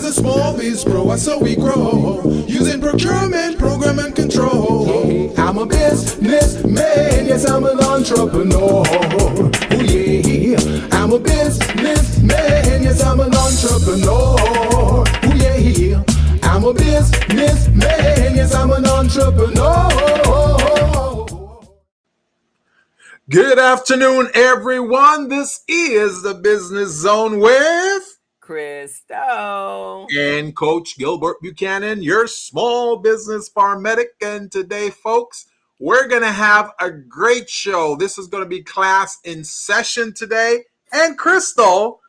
As a small biz pro, so we grow. Using procurement, program, and control. I'm a businessman, yes, I'm an entrepreneur. Oh, yeah. I'm a businessman, yes, I'm an entrepreneur. Oh, yeah. I'm a businessman, yes, I'm an entrepreneur. Good afternoon, everyone. This is the Business Zone with Crystal. and Coach Gilbert Buchanan, your small business paramedic. And today, folks, we're going to have a great show. This is going to be class in session today. And Crystal,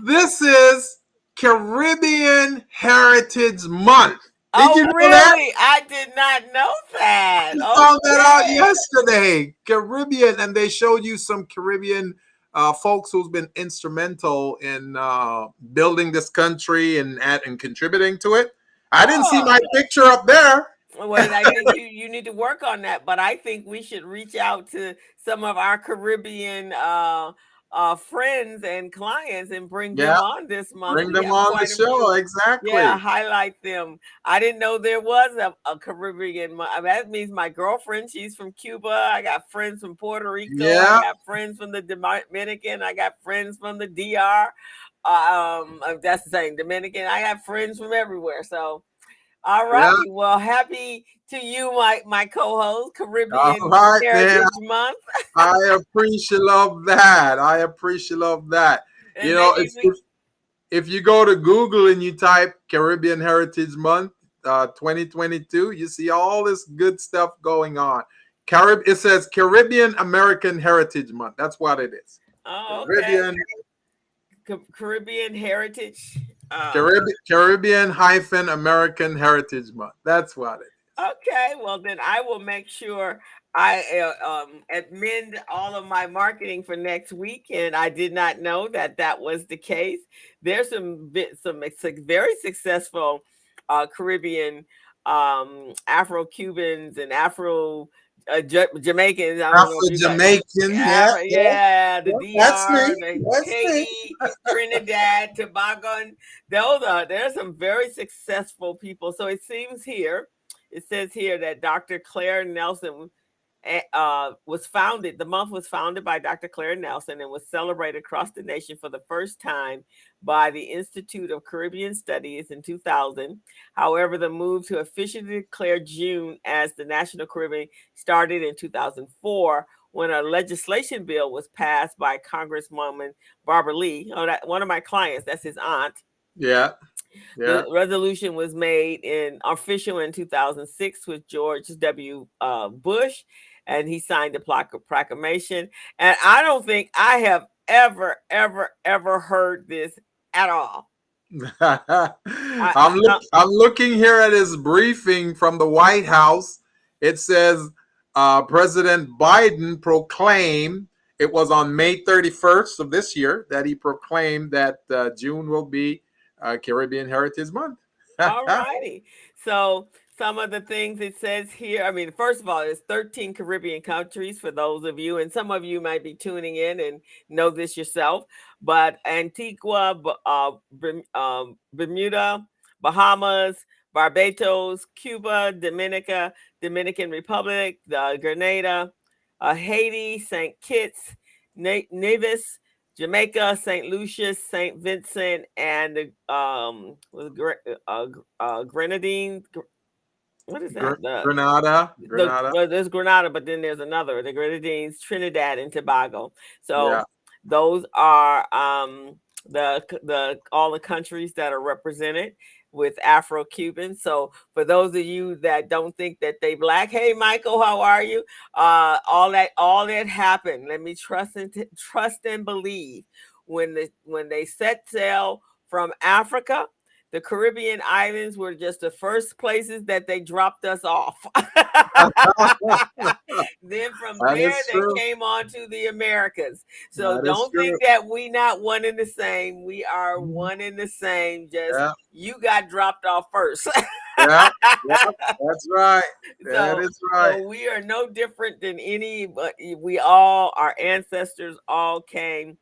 this is Caribbean Heritage Month. Did oh, you know really? that? I did not know that. We found that out yesterday. Caribbean, and they showed you some Caribbean uh, folks who's been instrumental in uh, building this country and at and contributing to it. I didn't see Oh. my picture up there. Well, I think you, you need to work on that, but I think we should reach out to some of our Caribbean uh, uh, friends and clients and bring Yeah. them on this month. Bring them on the show. Exactly. Yeah, highlight them. I didn't know there was a, a Caribbean. month. I mean, that means my girlfriend, she's from Cuba. I got friends from Puerto Rico. Yeah. I got friends from the Dominican. I got friends from the DR. Um, uh, that's the same Dominican. I have friends from everywhere. So, all Yeah. Well, happy to you, my my co-host, Caribbean right, man. Heritage Month. I appreciate love that. I appreciate love that. And you know, if, we- if if you go to Google and you type Caribbean Heritage Month uh, 2022, you see all this good stuff going on. Carib, it says Caribbean American Heritage Month. That's what it is. oh, okay. Caribbean Ca- Caribbean Heritage. Caribbean Caribbean hyphen American Heritage Month. That's what it is. Okay, well then I will make sure I uh, um, amend all of my marketing for next week. And I did not know that that was the case. There's some some very successful uh, Caribbean um, Afro Cubans and Afro uh, Ja- Jamaicans. I don't know if you guys- Afro-Jamaican, yeah, yeah, yeah, the Yeah, DR, the. Haiti, Trinidad, Tobago. and Those are there's some very successful people. So it seems here, it says here that Dr. Claire Nelson uh, was founded. The month was founded by Dr. Claire Nelson and was celebrated across the nation for the first time by the Institute of Caribbean Studies in 2000. However, the move to officially declare June as the National Caribbean started in 2004 when a legislation bill was passed by Congresswoman Barbara Lee. Oh, that one of my clients, that's his aunt. Yeah. Yeah. The resolution was made in official in 2006 with George W. Uh, Bush, and he signed the proclamation. And I don't think I have ever, ever, ever heard this at all. I'm, look, I'm looking here at his briefing from the White House. It says uh, President Biden proclaimed it was on May 31st of this year that he proclaimed that uh, June will be uh, Caribbean Heritage Month. All righty. So some of the things it says here. I mean, first of all, there's 13 Caribbean countries for those of you, and some of you might be tuning in and know this yourself. But Antigua, uh, um, Bermuda, Bahamas, Barbados, Cuba, Dominica, Dominican Republic, the Grenada, uh, Haiti, St. Kitts, Nevis, Jamaica, St. Lucia, St. Vincent, and um uh, uh, Grenadine. What is that? The- Grenada. the- Grenada. well, there's Grenada, but then there's another, the Grenadines, Trinidad, and Tobago. So Yeah. those are um the the all the countries that are represented with Afro Cubans. So for those of you that don't think that they black, hey Michael, how are you? Uh all that all that happened. Let me trust and t- trust and believe when the when they set sail from Africa. The Caribbean islands were just the first places that they dropped us off. then from That there they true. came on to the Americas. So That don't think that we not one and the same. We are Mhm. one in the same. Just Yeah. you got dropped off first. yeah, yeah, that's right. That So- is right. So we are no different than any, but we all, our ancestors all came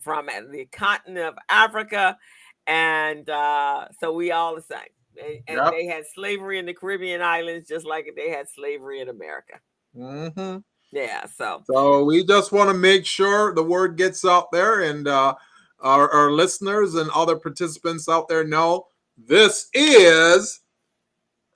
from the continent of Africa and uh, so we all the same. And, and Yep. they had slavery in the Caribbean islands, just like they had slavery in America. hmm Yeah, so So we just want to make sure the word gets out there and uh, our, our listeners and other participants out there know this is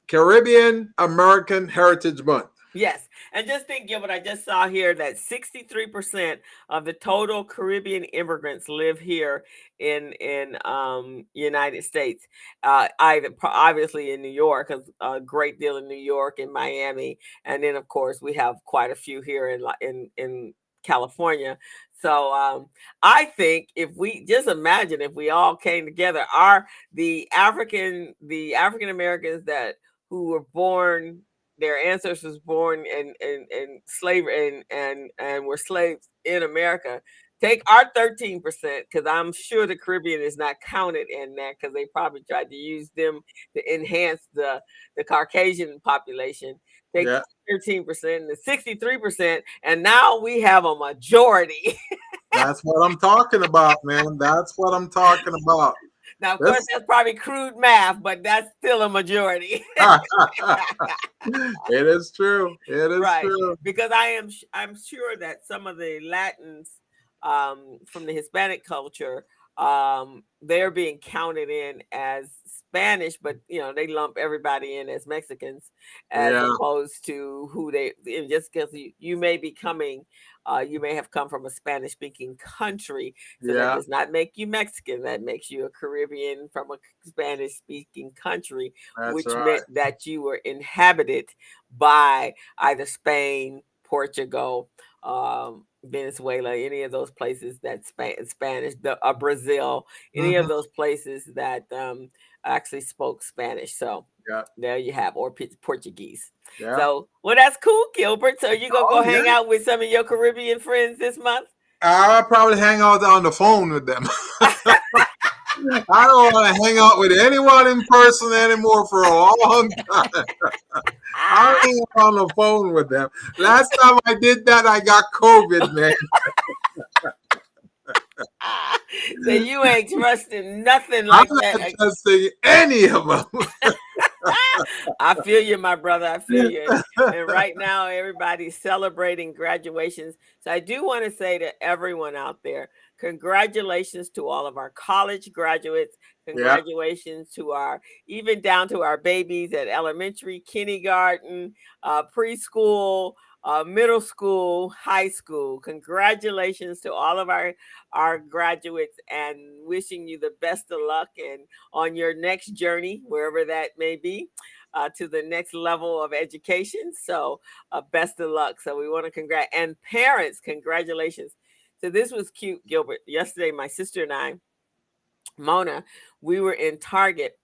Caribbean American Heritage Month. Yes. And just think, Gilbert, I just saw here that 63% of the total Caribbean immigrants live here in in um United States. Uh either obviously in New York, a great deal in New York and Miami. And then of course we have quite a few here in in in California. So um I think if we just imagine if we all came together, our the African the African Americans that who were born their ancestors born in in, in slavery and and and were slaves in America. Take our 13%, because I'm sure the Caribbean is not counted in that because they probably tried to use them to enhance the, the Caucasian population. Take Yeah. 13% and the 63%, and now we have a majority. That's what I'm talking about, man. That's what I'm talking about. Now, of That's- course, that's probably crude math, but that's still a majority. it is true. It is Right. true. because I am I'm sure that some of the Latins um, from the Hispanic culture um, they're being counted in as Spanish, but you know they lump everybody in as Mexicans as Yeah. opposed to who they and just because you, you may be coming. Uh, you may have come from a Spanish speaking country. So that Yeah. does not make you Mexican. That makes you a Caribbean from a Spanish speaking country That's which right. meant that you were inhabited by either Spain, Portugal, um, Venezuela, any of those places that Spa- Spanish, the, uh, Brazil, any Mhm. of those places that um, actually spoke Spanish. So Yeah. there you have, or Portuguese. Yeah. So well, that's cool, Gilbert. So you gonna Oh, go hang yeah. out with some of your Caribbean friends this month? I'll probably hang out on the phone with them. I don't want to hang out with anyone in person anymore for a long time. I'll hang out on the phone with them. Last time I did that, I got COVID, man. so you ain't trusting nothing like I'm like not that. trusting any of them. I feel you, my brother. I feel you. and right now, everybody's celebrating graduations. So I do want to say to everyone out there, congratulations to all of our college graduates. Congratulations to our, even down to our babies at elementary, kindergarten, uh, preschool, uh, middle school, high school. Congratulations to all of our our graduates, and wishing you the best of luck and on your next journey, wherever that may be, uh, to the next level of education. So, uh, best of luck. So, we want to congrat and parents, congratulations. So, this was cute, Gilbert. Yesterday, my sister and I, Mona, we were in Target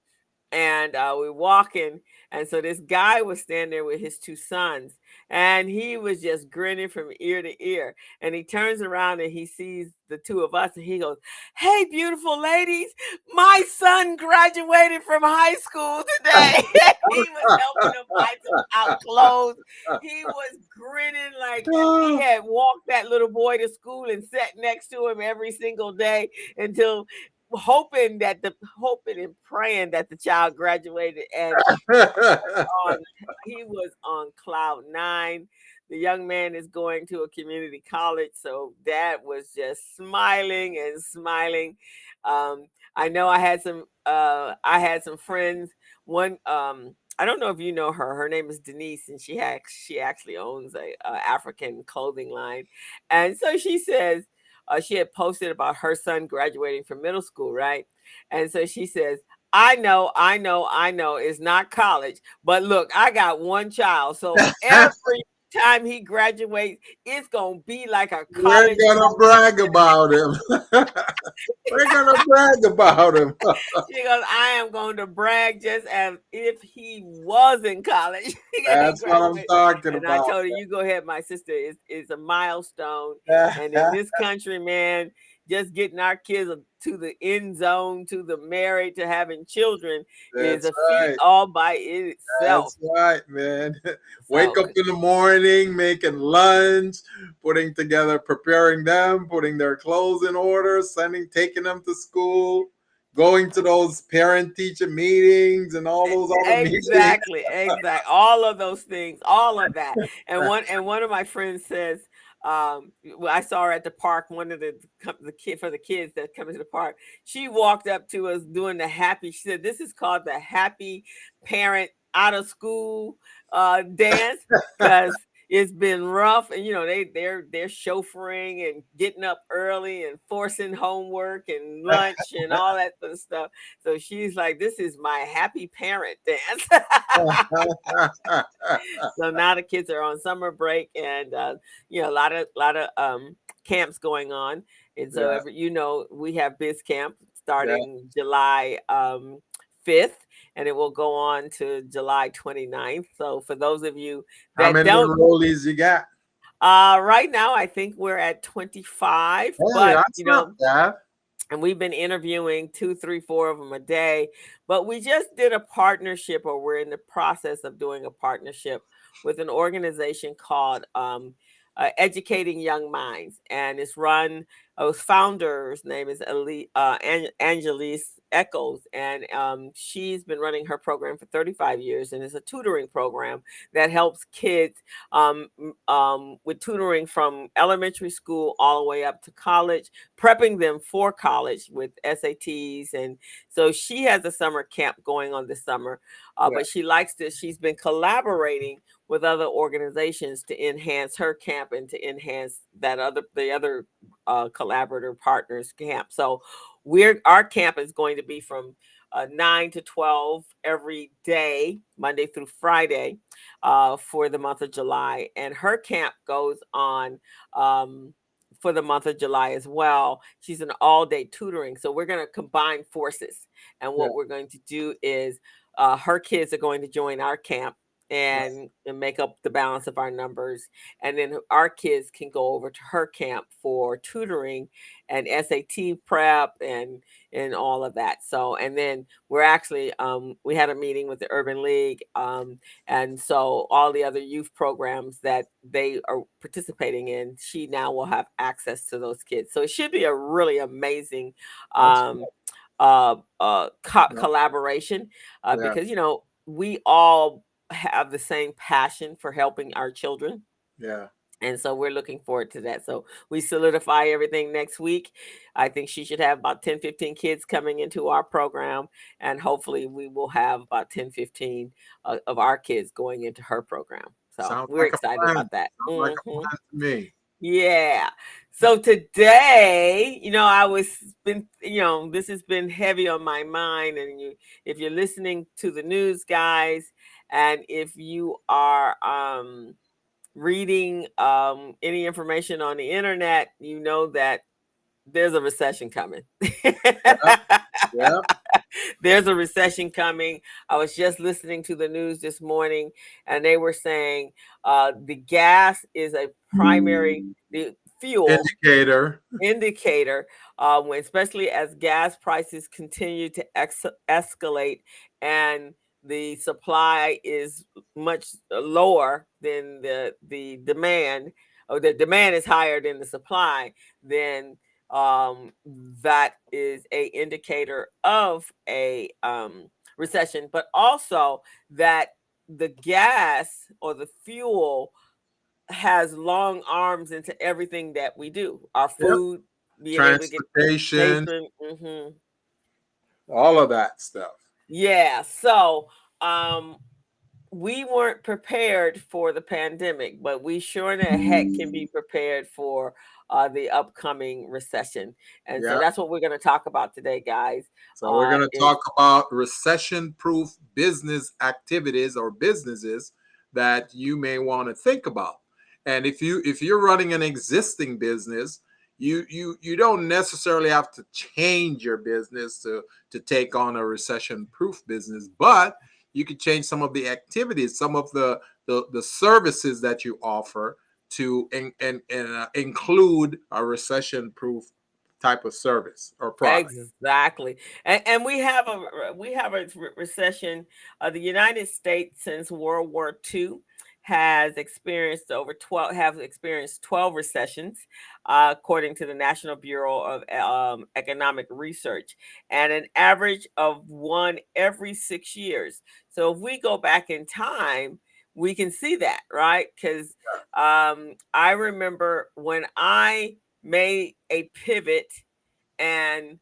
and uh, we walking. And so this guy was standing there with his two sons, and he was just grinning from ear to ear. And he turns around and he sees the two of us, and he goes, "Hey, beautiful ladies, my son graduated from high school today." he was helping them buy some out clothes. He was grinning like he had walked that little boy to school and sat next to him every single day until hoping that the hoping and praying that the child graduated and on he was on cloud nine the young man is going to a community college so dad was just smiling and smiling um i know i had some uh i had some friends one um I don't know if you know her. Her name is Denise, and she has she actually owns a, a African clothing line. And so she says, uh, she had posted about her son graduating from middle school, right? And so she says, I know, I know, I know it's not college, but look, I got one child. So every time he graduates, it's gonna be like a college. We're gonna brag about him. We're gonna brag about him. She goes, I am going to brag just as if he was in college. That's what I'm talking And I told her, you go ahead, my sister. It's, it's a milestone. and in this country, man, just getting our kids to the end zone, to the married, to having children is That's a feat right. all by itself. That's right, man. Wake So, up in the morning, making lunch, putting together, preparing them, putting their clothes in order, sending, taking them to school. going to those parent teacher meetings and all those other exactly exactly all of those things all of that and one and one of my friends says um i saw her at the park one of the the kid for the kids that come to the park. She walked up to us doing the happy she said this is called the happy parent out of school uh dance. Because it's been rough and you know they they're they're chauffeuring and getting up early and forcing homework and lunch and all that sort of stuff so she's like this is my happy parent dance so now the kids are on summer break and uh, you know a lot of lot of um, camps going on and so yeah. you know we have biz camp starting yeah. july um, 5th and it will go on to July 29th. So for those of you that how many don't, enrollees you got? Uh, right now, I think we're at 25. Hey, but you know, and we've been interviewing two, three, four of them a day. But we just did a partnership, or we're in the process of doing a partnership with an organization called um, uh, Educating Young Minds, and it's run. Uh, founder's name is Ali, uh, An- Angelise Echols, and um, she's been running her program for 35 years, and it's a tutoring program that helps kids um, um, with tutoring from elementary school all the way up to college, prepping them for college with SATs, and so she has a summer camp going on this summer. Uh, yeah. But she likes to. She's been collaborating with other organizations to enhance her camp and to enhance that other the other uh, collaborator partners camp. So we're our camp is going to be from uh, 9 to 12 every day, Monday through Friday, uh, for the month of July. And her camp goes on um, for the month of July as well. She's an all day tutoring. So we're going to combine forces. And what yeah. we're going to do is uh, her kids are going to join our camp and, yes. and make up the balance of our numbers. And then our kids can go over to her camp for tutoring and SAT prep and and all of that. So and then we're actually um, we had a meeting with the Urban League um, and so all the other youth programs that they are participating in, she now will have access to those kids. So it should be a really amazing um, uh, uh, co- yeah. collaboration uh, yeah. because you know we all have the same passion for helping our children. Yeah. And so we're looking forward to that. So we solidify everything next week. I think she should have about 10, 15 kids coming into our program. And hopefully we will have about 10, 15 uh, of our kids going into her program. So Sounds we're like excited about that. Mm-hmm. Like me. Yeah. So today, you know, I was been, you know, this has been heavy on my mind. And you, if you're listening to the news, guys, and if you are um, reading um, any information on the internet, you know that there's a recession coming. There's a recession coming. I was just listening to the news this morning, and they were saying uh, the gas is a primary mm. the fuel indicator indicator, when, especially as gas prices continue to ex- escalate and the supply is much lower than the the demand or the demand is higher than the supply then um, that is a indicator of a um, recession but also that the gas or the fuel has long arms into everything that we do our food yep. transportation mm-hmm. all of that stuff yeah. So um we weren't prepared for the pandemic, but we sure in the heck can be prepared for uh, the upcoming recession. And so that's what we're going to talk about today, guys. So we're going to talk about recession proof business activities or businesses that you may want to think about. And if you if you're running an existing business, you you you don't necessarily have to change your business to to take on a recession proof business but you could change some of the activities some of the the, the services that you offer to in, in, in, uh, include a recession proof type of service or product. Exactly. And, and we have a we have a recession uh, the united states since world war ii has experienced over 12 have experienced 12 recessions uh, according to the national bureau of um, economic research and an average of one every six years. So if we go back in time we can see that right? Because um, i remember when i made a pivot and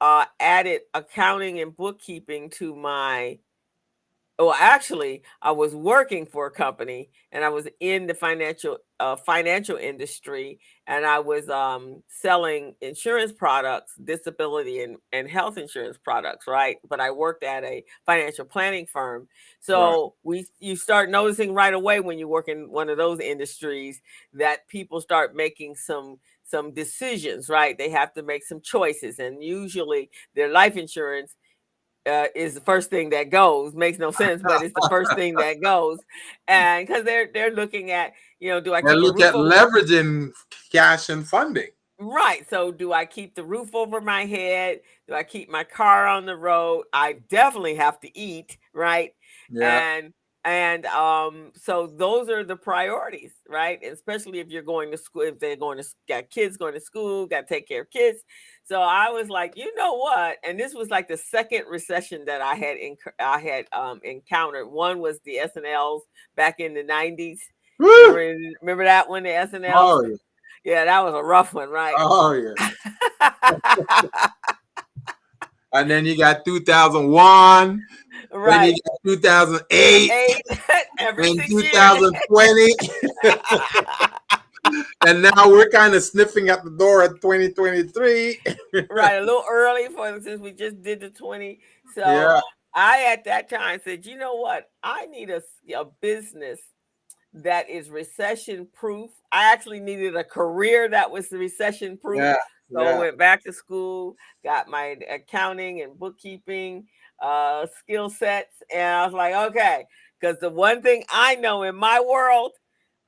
uh, added accounting and bookkeeping to my well actually i was working for a company and i was in the financial uh, financial industry and i was um, selling insurance products disability and, and health insurance products right? But i worked at a financial planning firm. So right. we you start noticing right away when you work in one of those industries that people start making some some decisions right? They have to make some choices and usually their life insurance uh, is the first thing that goes. Makes no sense, but it's the first thing that goes, and because they're they're looking at you know, do I they look at leveraging cash and funding? Right. So, do I keep the roof over my head? Do I keep my car on the road? I definitely have to eat, right? Yeah. And and um so those are the priorities right? Especially if you're going to school if they're going to got kids going to school got to take care of kids. So i was like you know what? And this was like the second recession that i had in, i had um encountered. One was the S&Ls back in the 90s remember, remember, that one the S&Ls oh, yeah. yeah that was a rough one right? Oh yeah. And then you got 2001 Right. 2008 and 2020. and now we're kind of sniffing at the door at 2023. right, a little early for since we just did the 20. So yeah. I at that time said, you know what? I need a, a business that is recession proof. I actually needed a career that was recession proof. Yeah. So yeah. I went back to school, got my accounting and bookkeeping uh, skill sets. And I was like, okay, because the one thing I know in my world,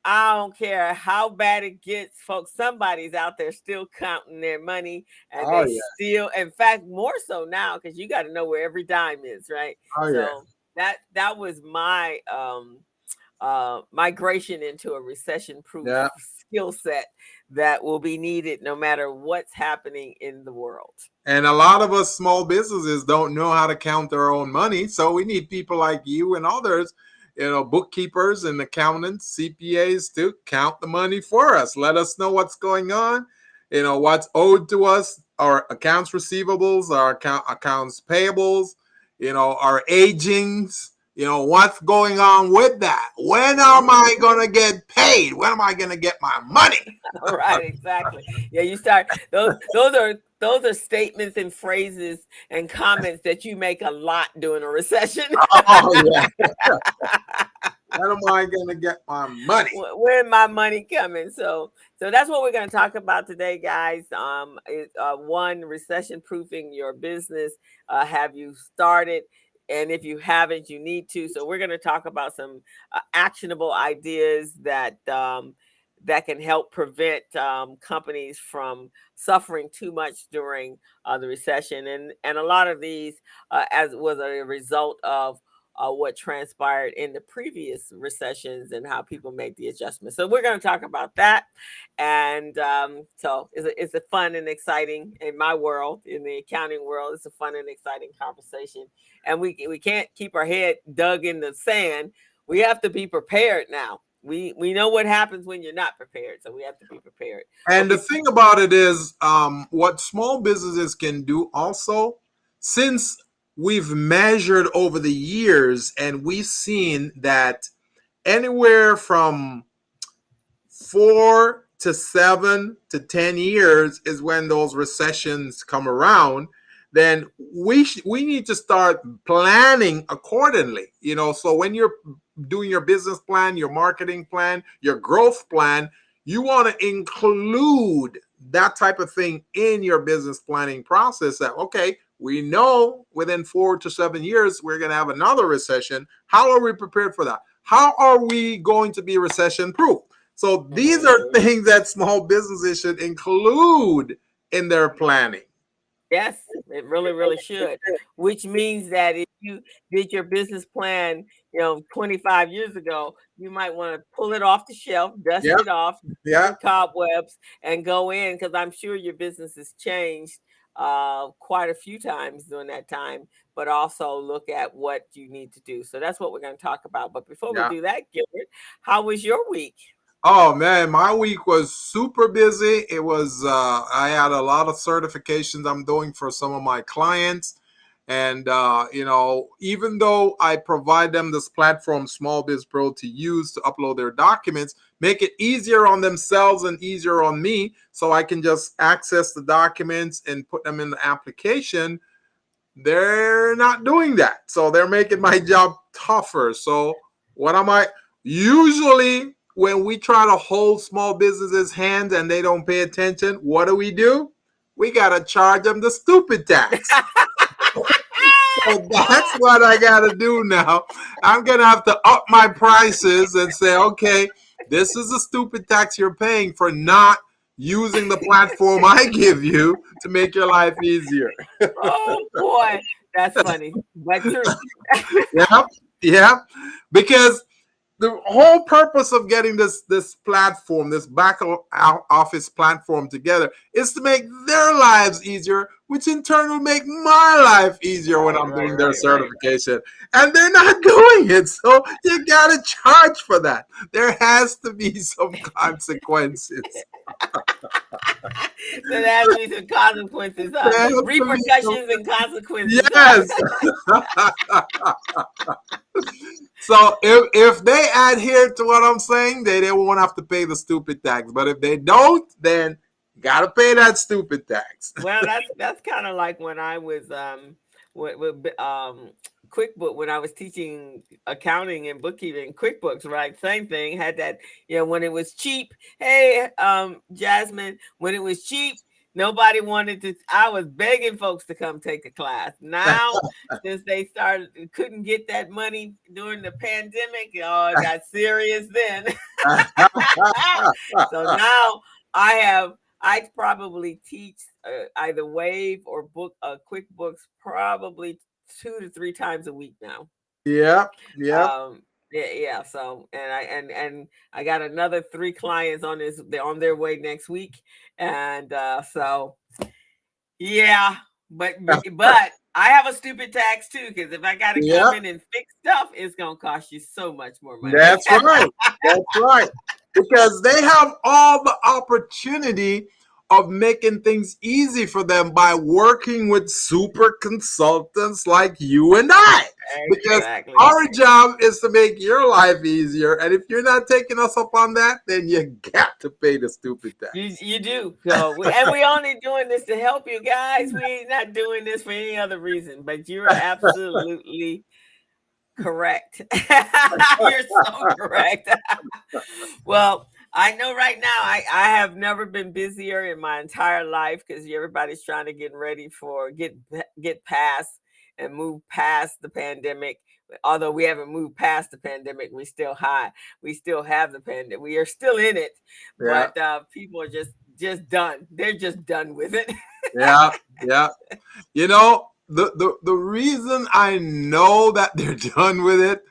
I don't care how bad it gets, folks. Somebody's out there still counting their money, and oh, they yeah. still, in fact, more so now because you got to know where every dime is, right? Oh, so yeah. that that was my um uh migration into a recession-proof yeah. skill set that will be needed no matter what's happening in the world. And a lot of us small businesses don't know how to count their own money. So we need people like you and others, you know, bookkeepers and accountants, CPAs to count the money for us. Let us know what's going on, you know, what's owed to us, our accounts receivables, our account, accounts payables, you know, our agings you know, what's going on with that? When am I going to get paid? When am I going to get my money? right, exactly. Yeah, you start those those are those are statements and phrases and comments that you make a lot during a recession. oh yeah. when am I going to get my money? When my money coming? So, so that's what we're going to talk about today, guys. Um, it, uh, one recession proofing your business. Uh, have you started? and if you haven't you need to so we're going to talk about some uh, actionable ideas that um, that can help prevent um, companies from suffering too much during uh, the recession and and a lot of these uh, as was a result of uh, what transpired in the previous recessions and how people make the adjustments. So we're going to talk about that, and um, so it's a, it's a fun and exciting in my world, in the accounting world. It's a fun and exciting conversation, and we we can't keep our head dug in the sand. We have to be prepared now. We we know what happens when you're not prepared, so we have to be prepared. And okay. the thing about it is, um, what small businesses can do also, since we've measured over the years and we've seen that anywhere from four to seven to 10 years is when those recessions come around then we sh- we need to start planning accordingly you know so when you're doing your business plan your marketing plan your growth plan you want to include that type of thing in your business planning process that okay we know within four to seven years we're going to have another recession. How are we prepared for that? How are we going to be recession proof? So these are mm-hmm. things that small businesses should include in their planning. Yes, it really, really should. Which means that if you did your business plan, you know, 25 years ago, you might want to pull it off the shelf, dust Yep. it off, Yeah. cobwebs, and go in because I'm sure your business has changed uh, quite a few times during that time. But also look at what you need to do. So that's what we're going to talk about. But before Yeah. we do that, Gilbert, how was your week? Oh man, my week was super busy. It was uh I had a lot of certifications I'm doing for some of my clients. And uh, you know, even though I provide them this platform, Small Biz Pro, to use to upload their documents, make it easier on themselves and easier on me, so I can just access the documents and put them in the application. They're not doing that, so they're making my job tougher. So what am I? Usually, when we try to hold small businesses' hands and they don't pay attention, what do we do? We gotta charge them the stupid tax. so that's what I gotta do now. I'm gonna have to up my prices and say, okay, this is the stupid tax you're paying for not using the platform I give you to make your life easier. oh boy, that's funny, true. yep, yep. Because the whole purpose of getting this this platform, this back office platform together, is to make their lives easier, which in turn will make my life easier when I'm doing their certification. And they're not doing it, so you gotta charge for that. There has to be some consequences. so there has to be some consequences, huh? Repercussions and consequences. Yes. so if if they adhere to what I'm saying, they, they won't have to pay the stupid tax. But if they don't, then gotta pay that stupid tax. well, that's that's kind of like when I was um with, with um QuickBook when I was teaching accounting and bookkeeping QuickBooks, right? Same thing. Had that, you know, when it was cheap. Hey, um, Jasmine, when it was cheap, nobody wanted to. I was begging folks to come take a class. Now, since they started couldn't get that money during the pandemic, oh, it got serious then. so now I have I probably teach uh, either Wave or book uh, QuickBooks probably two to three times a week now. yep, yep. Um, yeah, yeah. So and I and and I got another three clients on this. They're on their way next week, and uh, so yeah. But but I have a stupid tax too because if I got to Yep. come in and fix stuff, it's gonna cost you so much more money. That's right. That's right. Because they have all the opportunity of making things easy for them by working with super consultants like you and I. because exactly. Our job is to make your life easier. And if you're not taking us up on that, then you got to pay the stupid tax. You, you do. So, and we only doing this to help you guys. We ain't not doing this for any other reason. But you're absolutely correct. you're so correct. well, I know right now I, I have never been busier in my entire life because everybody's trying to get ready for get get past and move past the pandemic. Although we haven't moved past the pandemic, we still high. We still have the pandemic. We are still in it, Yeah, but uh, people are just just done. They're just done with it. yeah, yeah. You know, the, the the reason I know that they're done with it,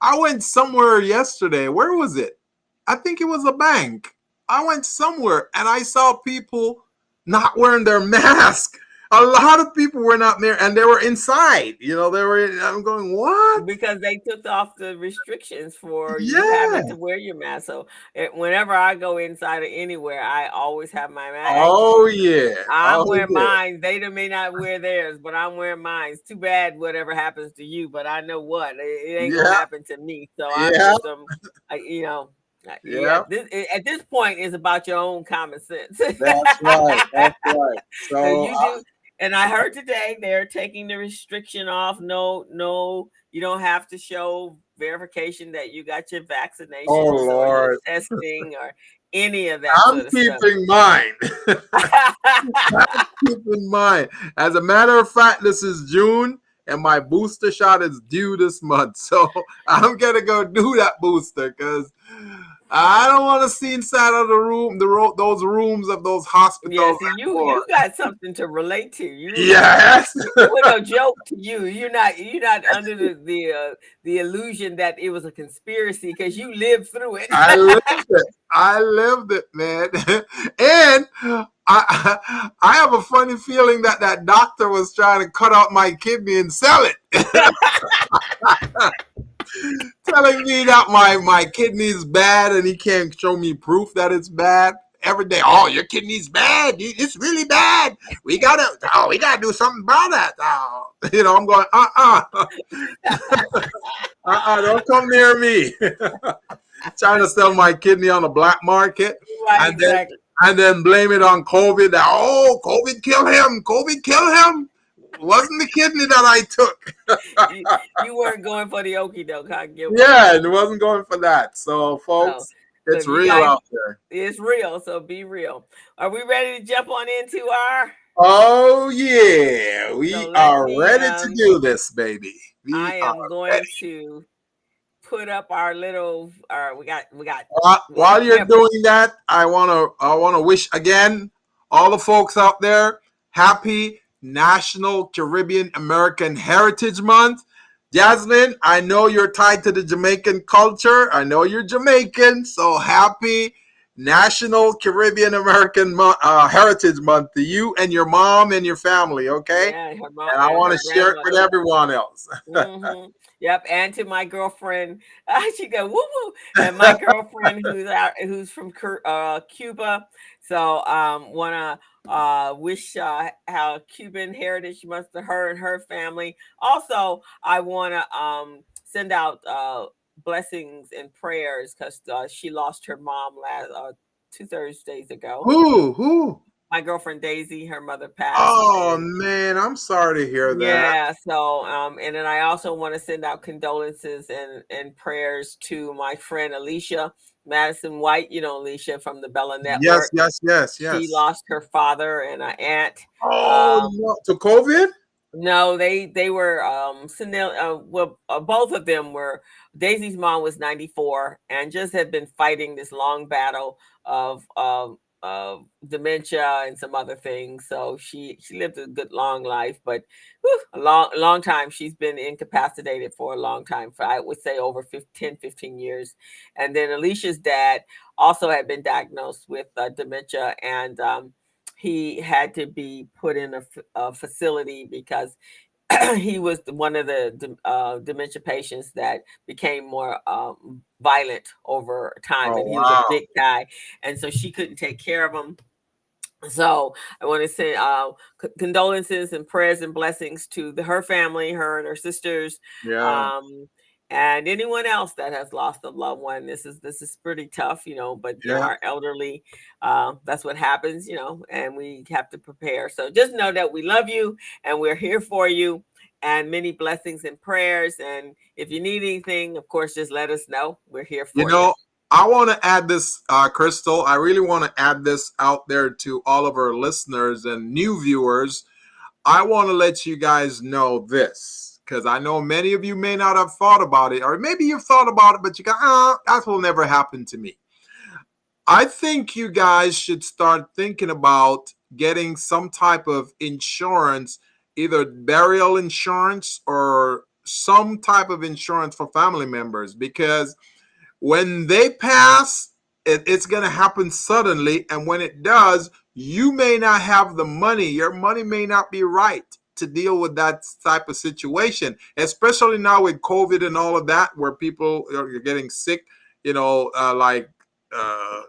I went somewhere yesterday. Where was it? I think it was a bank. I went somewhere and I saw people not wearing their mask. A lot of people were not there and they were inside. You know, they were I'm going, what? because they took off the restrictions for you having to wear your mask. So eh, whenever I go inside or anywhere, I always have my mask. Oh yeah. I'm oh, wearing yeah. mine. They may not wear theirs, but I'm wearing mine. It's too bad whatever happens to you, but I know what it, it ain't Yeah. gonna happen to me. So I'm Yeah. just um, I, you know, yeah. Yeah. This, eh, at this point, it's about your own common sense. That's right. That's right. So, So you I- do, and I heard today they're taking the restriction off. No, no, you don't have to show verification that you got your vaccination Oh, or Lord. testing or any of that I'm sort of stuff. keeping mine. keep in mind. As a matter of fact, this is June and my booster shot is due this month. So I'm gonna go do that booster because I don't want to see inside of the room, the ro- those rooms of those hospitals. Yeah, see, you you got something to relate to. You yes, with a joke to you. You're not you're not under the the uh, the illusion that it was a conspiracy because you lived through it. I lived it. I lived it, man. and I I have a funny feeling that that doctor was trying to cut out my kidney and sell it. Telling me that my my kidney's bad and he can't show me proof that it's bad every day. Oh, your kidney's bad. It's really bad. We gotta oh, we gotta do something about that. Oh, you know, I'm going, uh-uh. uh-uh, don't come near me. Trying to sell my kidney on the black market. Right, and exactly. then and then blame it on COVID. That, oh, COVID killed him. COVID killed him wasn't the kidney that I took. you, you, weren't going for the okie doke, huh? Get yeah, it wasn't going for that. So, folks, no. it's real guys, out there. It's real. So be real. Are we ready to jump on into our? Oh yeah, we so are me, ready um, to do this, baby. We I am going ready. to put up our little. Our we got we got. Uh, while you're doing that, I wanna I wanna wish again all the folks out there happy National Caribbean American Heritage Month. Jasmine, I know you're tied to the Jamaican culture. I know you're Jamaican, so happy National Caribbean American Mo- uh, Heritage Month to you and your mom and your family, okay? Yeah, and I want to share it with everyone else. mm-hmm. Yep, and to my girlfriend, uh, she go woo woo, and my girlfriend who's out, who's from uh, Cuba. So um, wanna uh, wish uh, how Cuban heritage must to her and her family. Also, I wanna um, send out uh, blessings and prayers because uh, she lost her mom last uh, two Thursdays ago. Who who? my girlfriend Daisy, her mother passed. Oh man, I'm sorry to hear that. Yeah, so um, and then I also want to send out condolences and and prayers to my friend Alicia Madison White. You know Alicia from the Bella Network. Yes, yes, yes, yes. She lost her father and an aunt. Oh, um, no, to COVID. No, they they were um uh, well uh, both of them were Daisy's mom was 94 and just had been fighting this long battle of um uh, dementia and some other things. So she she lived a good long life, but whew, a long long time. She's been incapacitated for a long time, for I would say over 15, 10, 15 years. And then Alicia's dad also had been diagnosed with uh, dementia and um, he had to be put in a facility because he was one of the uh, dementia patients that became more um, violent over time, oh, and he wow. was a big guy, and so she couldn't take care of him. So I want to send uh, condolences and prayers and blessings to the, her family, her and her sisters, yeah. um, and anyone else that has lost a loved one. This is this is pretty tough, you know. But yeah. our elderly, uh, that's what happens, you know, and we have to prepare. So just know that we love you and we're here for you and many blessings and prayers. And if you need anything, of course, just let us know. We're here for you. Know, you. I want to add this, uh, Crystal. I really want to add this out there to all of our listeners and new viewers. I want to let you guys know this because I know many of you may not have thought about it, or maybe you've thought about it, but you go, ah, that will never happen to me. I think you guys should start thinking about getting some type of insurance either burial insurance or some type of insurance for family members because when they pass, it, it's going to happen suddenly. And when it does, you may not have the money. Your money may not be right to deal with that type of situation, especially now with COVID and all of that, where people are getting sick, you know, uh, like uh,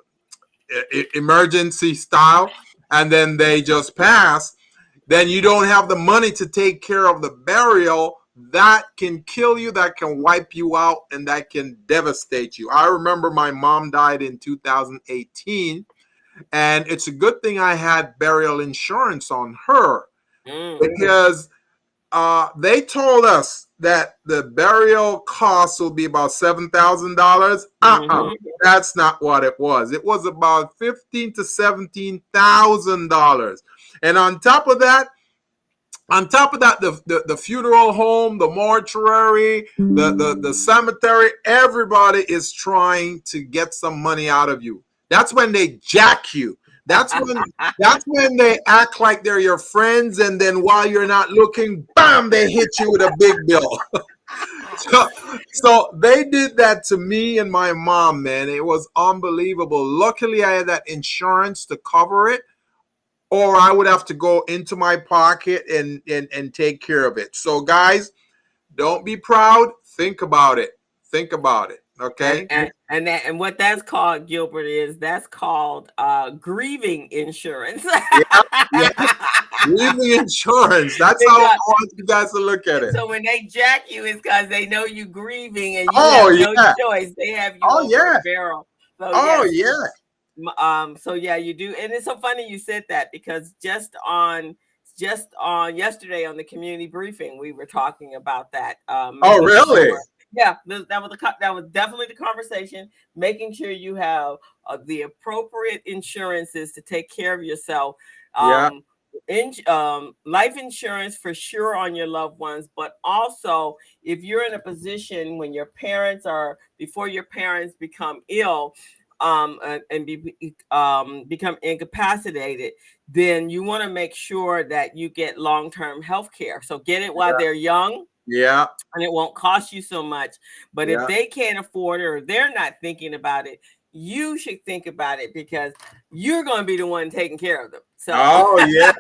emergency style, and then they just pass then you don't have the money to take care of the burial that can kill you that can wipe you out and that can devastate you i remember my mom died in 2018 and it's a good thing i had burial insurance on her mm. because uh, they told us that the burial cost will be about seven thousand dollars. Uh-uh. Mm-hmm. That's not what it was. It was about fifteen to seventeen thousand dollars. And on top of that, On top of that, the, the, the funeral home, the mortuary, the, the, the cemetery, everybody is trying to get some money out of you. That's when they jack you. That's when that's when they act like they're your friends, and then while you're not looking, bam, they hit you with a big bill. so, so they did that to me and my mom, man. It was unbelievable. Luckily, I had that insurance to cover it, or I would have to go into my pocket and and, and take care of it. So, guys, don't be proud. Think about it. Think about it. Okay. And, and, and that and what that's called, Gilbert, is that's called uh grieving insurance. yeah, yeah. Grieving insurance. That's how I want you guys to look at it. So when they jack you, it's because they know you're grieving and you oh, have yeah. no choice. They have you oh, yeah. barrel. So, oh yes. yeah. Um, so yeah, you do, and it's so funny you said that because just on just on yesterday on the community briefing, we were talking about that. Um, oh, really? Sure yeah, that was the that was definitely the conversation. Making sure you have uh, the appropriate insurances to take care of yourself. Um, yeah. In, um, life insurance for sure on your loved ones, but also if you're in a position when your parents are before your parents become ill, um, and, and be, um, become incapacitated, then you want to make sure that you get long-term health care. So get it while yeah. they're young yeah. And it won't cost you so much. But yeah. if they can't afford it or they're not thinking about it, you should think about it because you're going to be the one taking care of them. So, oh yeah,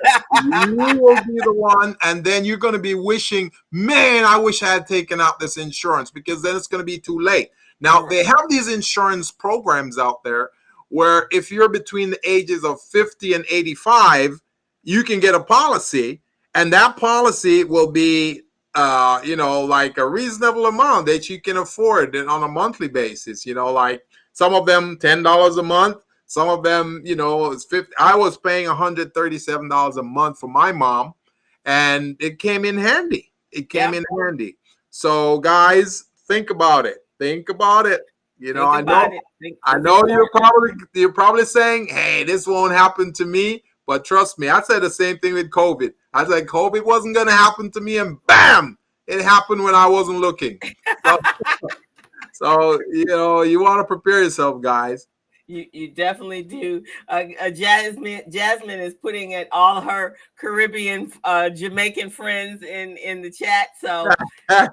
you will be the one, and then you're going to be wishing, man, I wish I had taken out this insurance because then it's going to be too late. Now they have these insurance programs out there where if you're between the ages of 50 and 85, you can get a policy, and that policy will be uh, you know, like a reasonable amount that you can afford on a monthly basis. You know, like some of them ten dollars a month, some of them, you know, it's fifty. I was paying one hundred thirty-seven dollars a month for my mom, and it came in handy. It came yeah. in handy. So, guys, think about it. Think about it. You know, I know, think, I know you're probably you're probably saying, "Hey, this won't happen to me." But trust me, I said the same thing with COVID. I said COVID wasn't going to happen to me, and bam, it happened when I wasn't looking. So, so you know, you want to prepare yourself, guys. You, you definitely do. Uh, uh, Jasmine Jasmine is putting at all her Caribbean, uh, Jamaican friends in in the chat. So go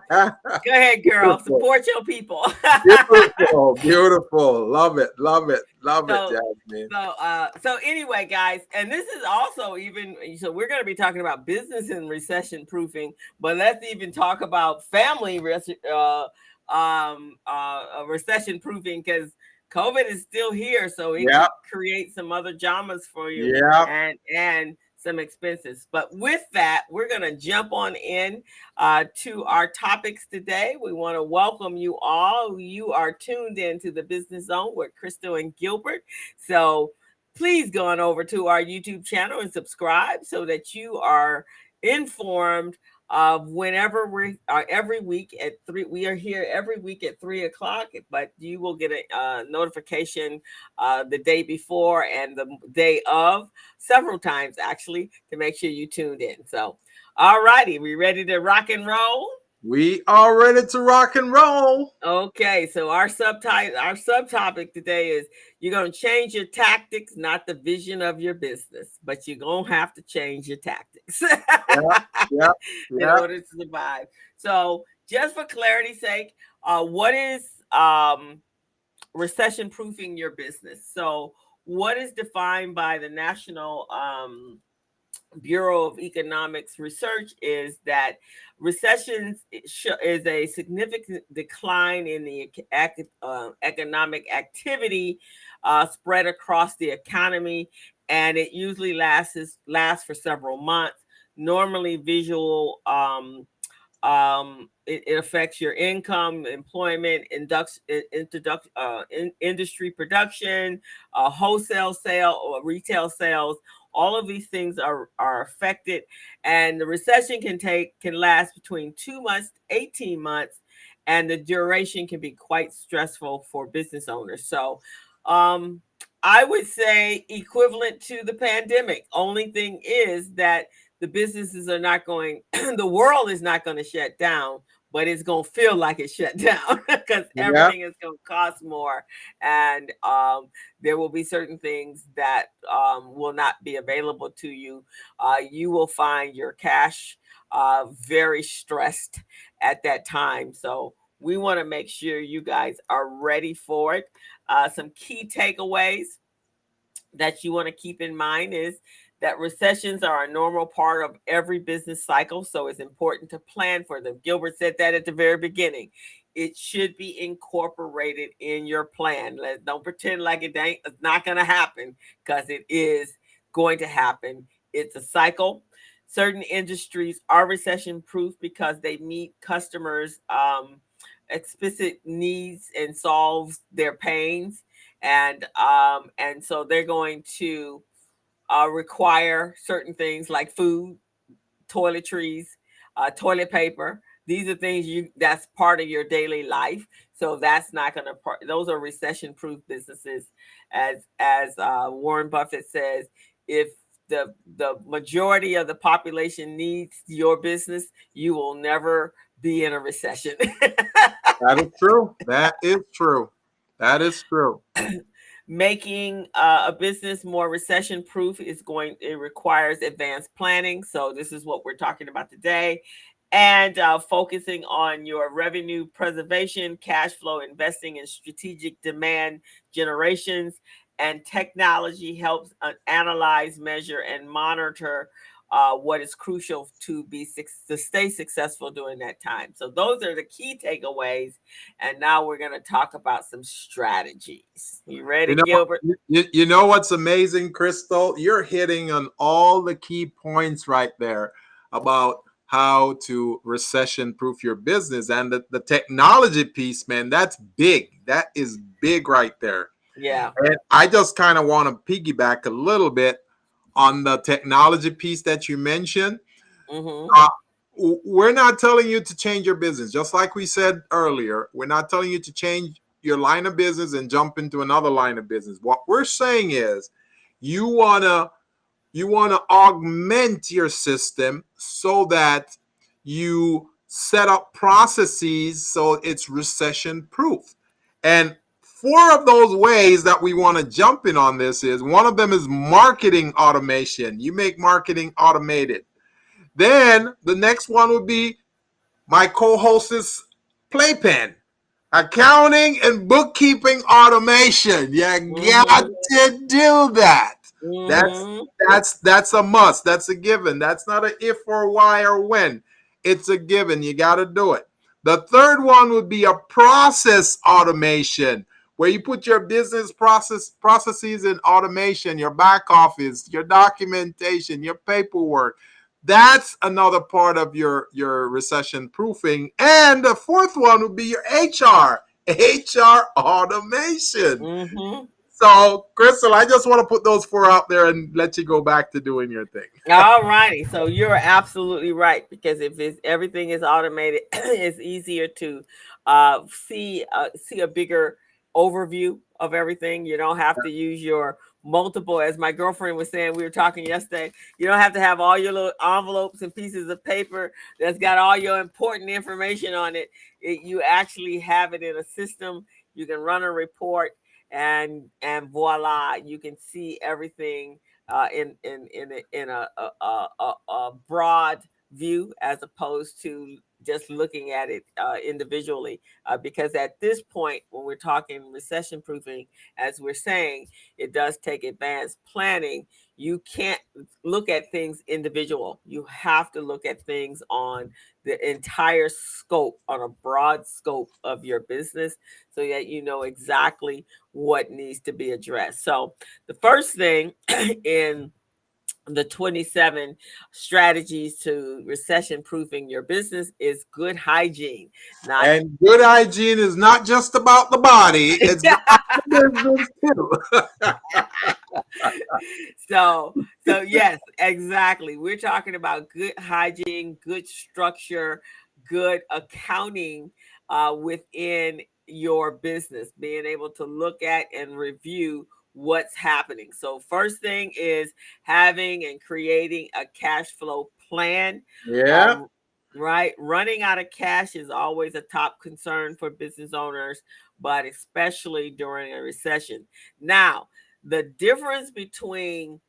ahead, girl. Beautiful. Support your people. beautiful, beautiful. Love it, love it, love so, it, Jasmine. So, uh, so anyway, guys, and this is also even so we're going to be talking about business and recession proofing, but let's even talk about family res- uh, um, uh, recession proofing because COVID is still here, so it yep. create some other dramas for you. Yeah. And and some expenses. But with that, we're going to jump on in uh, to our topics today. We want to welcome you all. You are tuned in to the Business Zone with Crystal and Gilbert. So please go on over to our YouTube channel and subscribe so that you are informed uh, whenever we are every week at three. We are here every week at three o'clock, but you will get a uh, notification uh, the day before and the day of several times actually to make sure you tuned in. So, all righty, we ready to rock and roll? We are ready to rock and roll. Okay, so our subtitle, our subtopic today is you're gonna change your tactics, not the vision of your business, but you're gonna have to change your tactics yeah, yeah, in order to survive. So, just for clarity's sake, uh, what is um, recession proofing your business? So, what is defined by the National um, Bureau of Economics Research is that recessions is a significant decline in the uh, economic activity uh, spread across the economy, and it usually lasts lasts for several months. Normally, visual um, um, it, it, affects your income, employment, induct, introduction, uh, in, industry production, uh, wholesale sale or retail sales all of these things are are affected and the recession can take can last between 2 months 18 months and the duration can be quite stressful for business owners. So um i would say equivalent to the pandemic. Only thing is that the businesses are not going, the world is not going to shut down, but it's going to feel like it shut down because everything is going to cost more. And um, there will be certain things that um, will not be available to you. Uh, you will find your cash uh, very stressed at that time. So we want to make sure you guys are ready for it. Uh, some key takeaways that you want to keep in mind is that recessions are a normal part of every business cycle, so it's important to plan for them. Gilbert said that at the very beginning. It should be incorporated in your plan. Let, don't pretend like it ain't it's not going to happen because it is going to happen. It's a cycle. Certain industries are recession proof because they meet customers' um, explicit needs and solves their pains, and um, and so they're going to uh, require certain things like food, toiletries, uh, toilet paper. These are things you that's part of your daily life. So that's not going to. part. Those are recession-proof businesses, as as uh, Warren Buffett says. If the the majority of the population needs your business, you will never be in a recession. that is true. That is true. That is true making uh, a business more recession proof is going it requires advanced planning so this is what we're talking about today. And uh, focusing on your revenue preservation cash flow investing in strategic demand generations and technology helps uh, analyze measure and monitor uh, what is crucial to be to stay successful during that time. So those are the key takeaways. And now we're going to talk about some strategies. You ready, you know, Gilbert? You, you know what's amazing, Crystal? You're hitting on all the key points right there about how to recession proof your business and the, the technology piece, man. That's big. That is big right there. Yeah. And I just kind of want to piggyback a little bit on the technology piece that you mentioned. Mm-hmm. Uh, we're not telling you to change your business, just like we said earlier. We're not telling you to change your line of business and jump into another line of business. What we're saying is, you wanna you wanna augment your system so that you set up processes so it's recession proof. And four of those ways that we want to jump in on this is one of them is marketing automation. You make marketing automated. Then the next one would be my co-host's playpen. Accounting and bookkeeping automation. You mm-hmm. got to do that. Mm-hmm. That's that's that's a must. That's a given. That's not an if or why or when. It's a given. You got to do it. The third one would be a process automation where you put your business process processes and automation, your back office, your documentation, your paperwork. That's another part of your your recession proofing. And the fourth one would be your HR, HR automation. Mm-hmm. So, Crystal, I just want to put those four out there and let you go back to doing your thing. All righty. So you're absolutely right because if it's everything is automated, it's easier to uh, see uh, see a bigger overview of everything. You don't have to use your multiple, as my girlfriend was saying, we were talking yesterday. You don't have to have all your little envelopes and pieces of paper that's got all your important information on it. it you actually have it in a system. You can run a report and and voila, you can see everything uh, in in in a, in a, a, a, a broad view as opposed to just looking at it uh, individually. Uh, because at this point, when we're talking recession proofing, as we're saying, it does take advanced planning. You can't look at things individual. You have to look at things on the entire scope, on a broad scope of your business, so that you know exactly what needs to be addressed. So, the first thing in the 27 strategies to recession proofing your business is good hygiene. Not- and good hygiene is not just about the body, it's business too. so, so yes, exactly. We're talking about good hygiene, good structure, good accounting uh, within your business, being able to look at and review what's happening. So, first thing is having and creating a cash flow plan. Yeah. Um, right. Running out of cash is always a top concern for business owners, but especially during a recession. Now, the difference between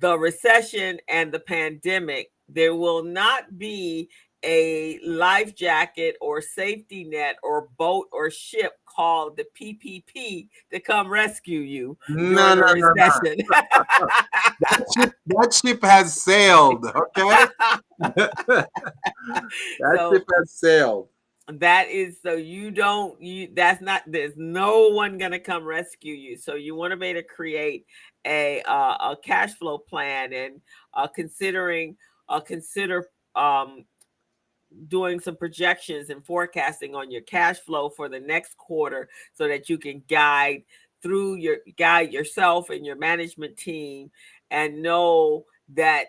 the recession and the pandemic, there will not be a life jacket or safety net or boat or ship called the PPP to come rescue you No, no, no, no. That ship, that ship has sailed. Okay. that So- ship has sailed. that is so you don't you that's not there's no one gonna come rescue you so you want to be able to create a uh, a cash flow plan and uh considering uh consider um doing some projections and forecasting on your cash flow for the next quarter so that you can guide through your guide yourself and your management team and know that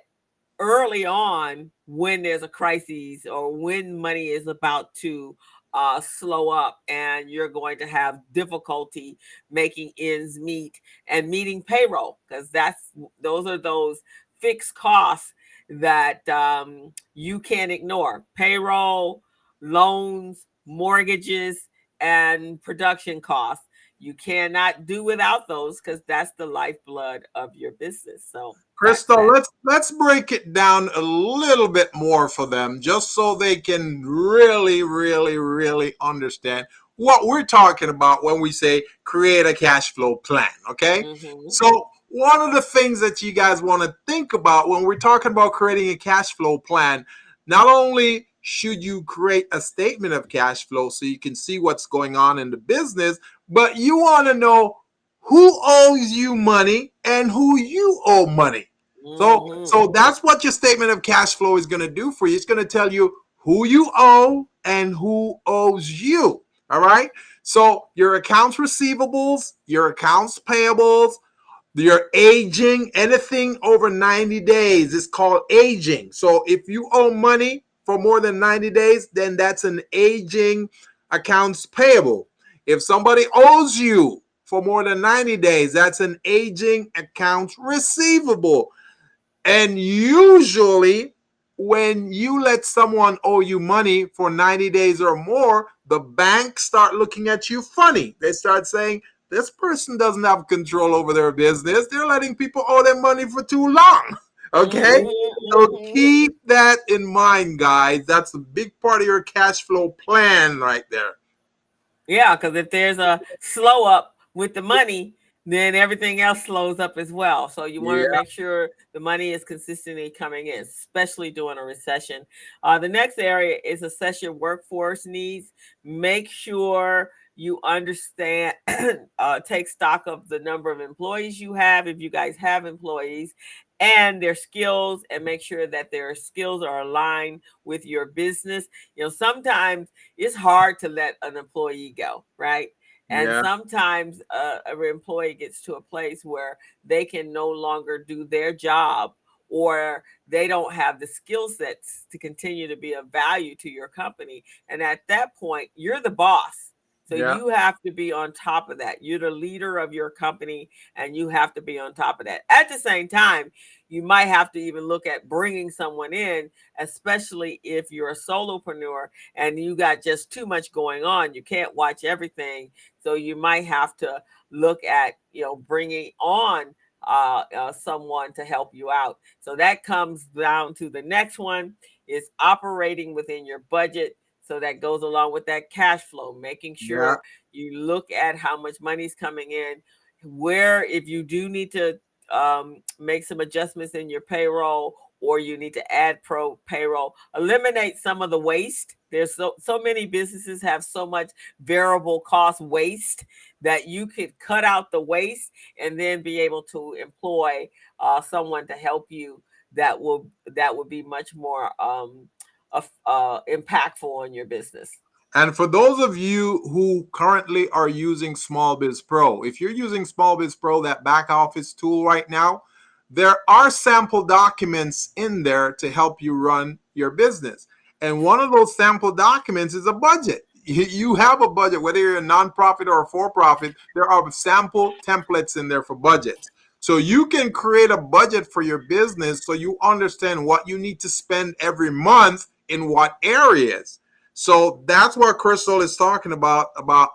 early on when there's a crisis or when money is about to uh, slow up and you're going to have difficulty making ends meet and meeting payroll because that's those are those fixed costs that um, you can't ignore payroll loans mortgages and production costs you cannot do without those because that's the lifeblood of your business so Crystal, let's let's break it down a little bit more for them, just so they can really, really, really understand what we're talking about when we say create a cash flow plan. Okay. Mhm. So one of the things that you guys want to think about when we're talking about creating a cash flow plan, not only should you create a statement of cash flow so you can see what's going on in the business, but you want to know who owes you money and who you owe money. So, Mhm. so that's what your statement of cash flow is going to do for you. It's going to tell you who you owe and who owes you. All right. So your accounts receivables, your accounts payables, your aging, anything over 90 days is called aging. So if you owe money for more than 90 days, then that's an aging accounts payable. If somebody owes you for more than 90 days, that's an aging accounts receivable. And usually, when you let someone owe you money for 90 days or more, the banks start looking at you funny. They start saying, this person doesn't have control over their business. They're letting people owe them money for too long. Okay? So mhm. keep that in mind, guys. That's a big part of your cash flow plan right there. Yeah, because if there's a slow up with the money, then everything else slows up as well. So you want to Yeah. make sure the money is consistently coming in, especially during a recession. Uh, the next area is assess your workforce needs. Make sure you understand, uh, take stock of the number of employees you have, if you guys have employees, and their skills, and make sure that their skills are aligned with your business. You know, sometimes it's hard to let an employee go, right? And Yeah. sometimes uh, an employee gets to a place where they can no longer do their job or they don't have the skill sets to continue to be of value to your company. And at that point, you're the boss. So Yeah. you have to be on top of that. You're the leader of your company and you have to be on top of that. At the same time, you might have to even look at bringing someone in, especially if you're a solopreneur and you got just too much going on. You can't watch everything. So you might have to look at, you know, bringing on uh, uh, someone to help you out. So that comes down to the next one is operating within your budget. So that goes along with that cash flow, making sure you look at how much money's coming in, where if you do need to um, make some adjustments in your payroll or you need to add pro payroll, eliminate some of the waste. There's so so many businesses have so much variable cost waste that you could cut out the waste and then be able to employ uh, someone to help you that will that would be much more um, uh, impactful on your business. And for those of you who currently are using Small Biz Pro, if you're using Small Biz Pro, that back office tool right now, there are sample documents in there to help you run your business. And one of those sample documents is a budget. you have a budget, whether you're a nonprofit or a for-profit, there are sample templates in there for budgets. So you can create a budget for your business so you understand what you need to spend every month in what areas. So that's what Crystal is talking about about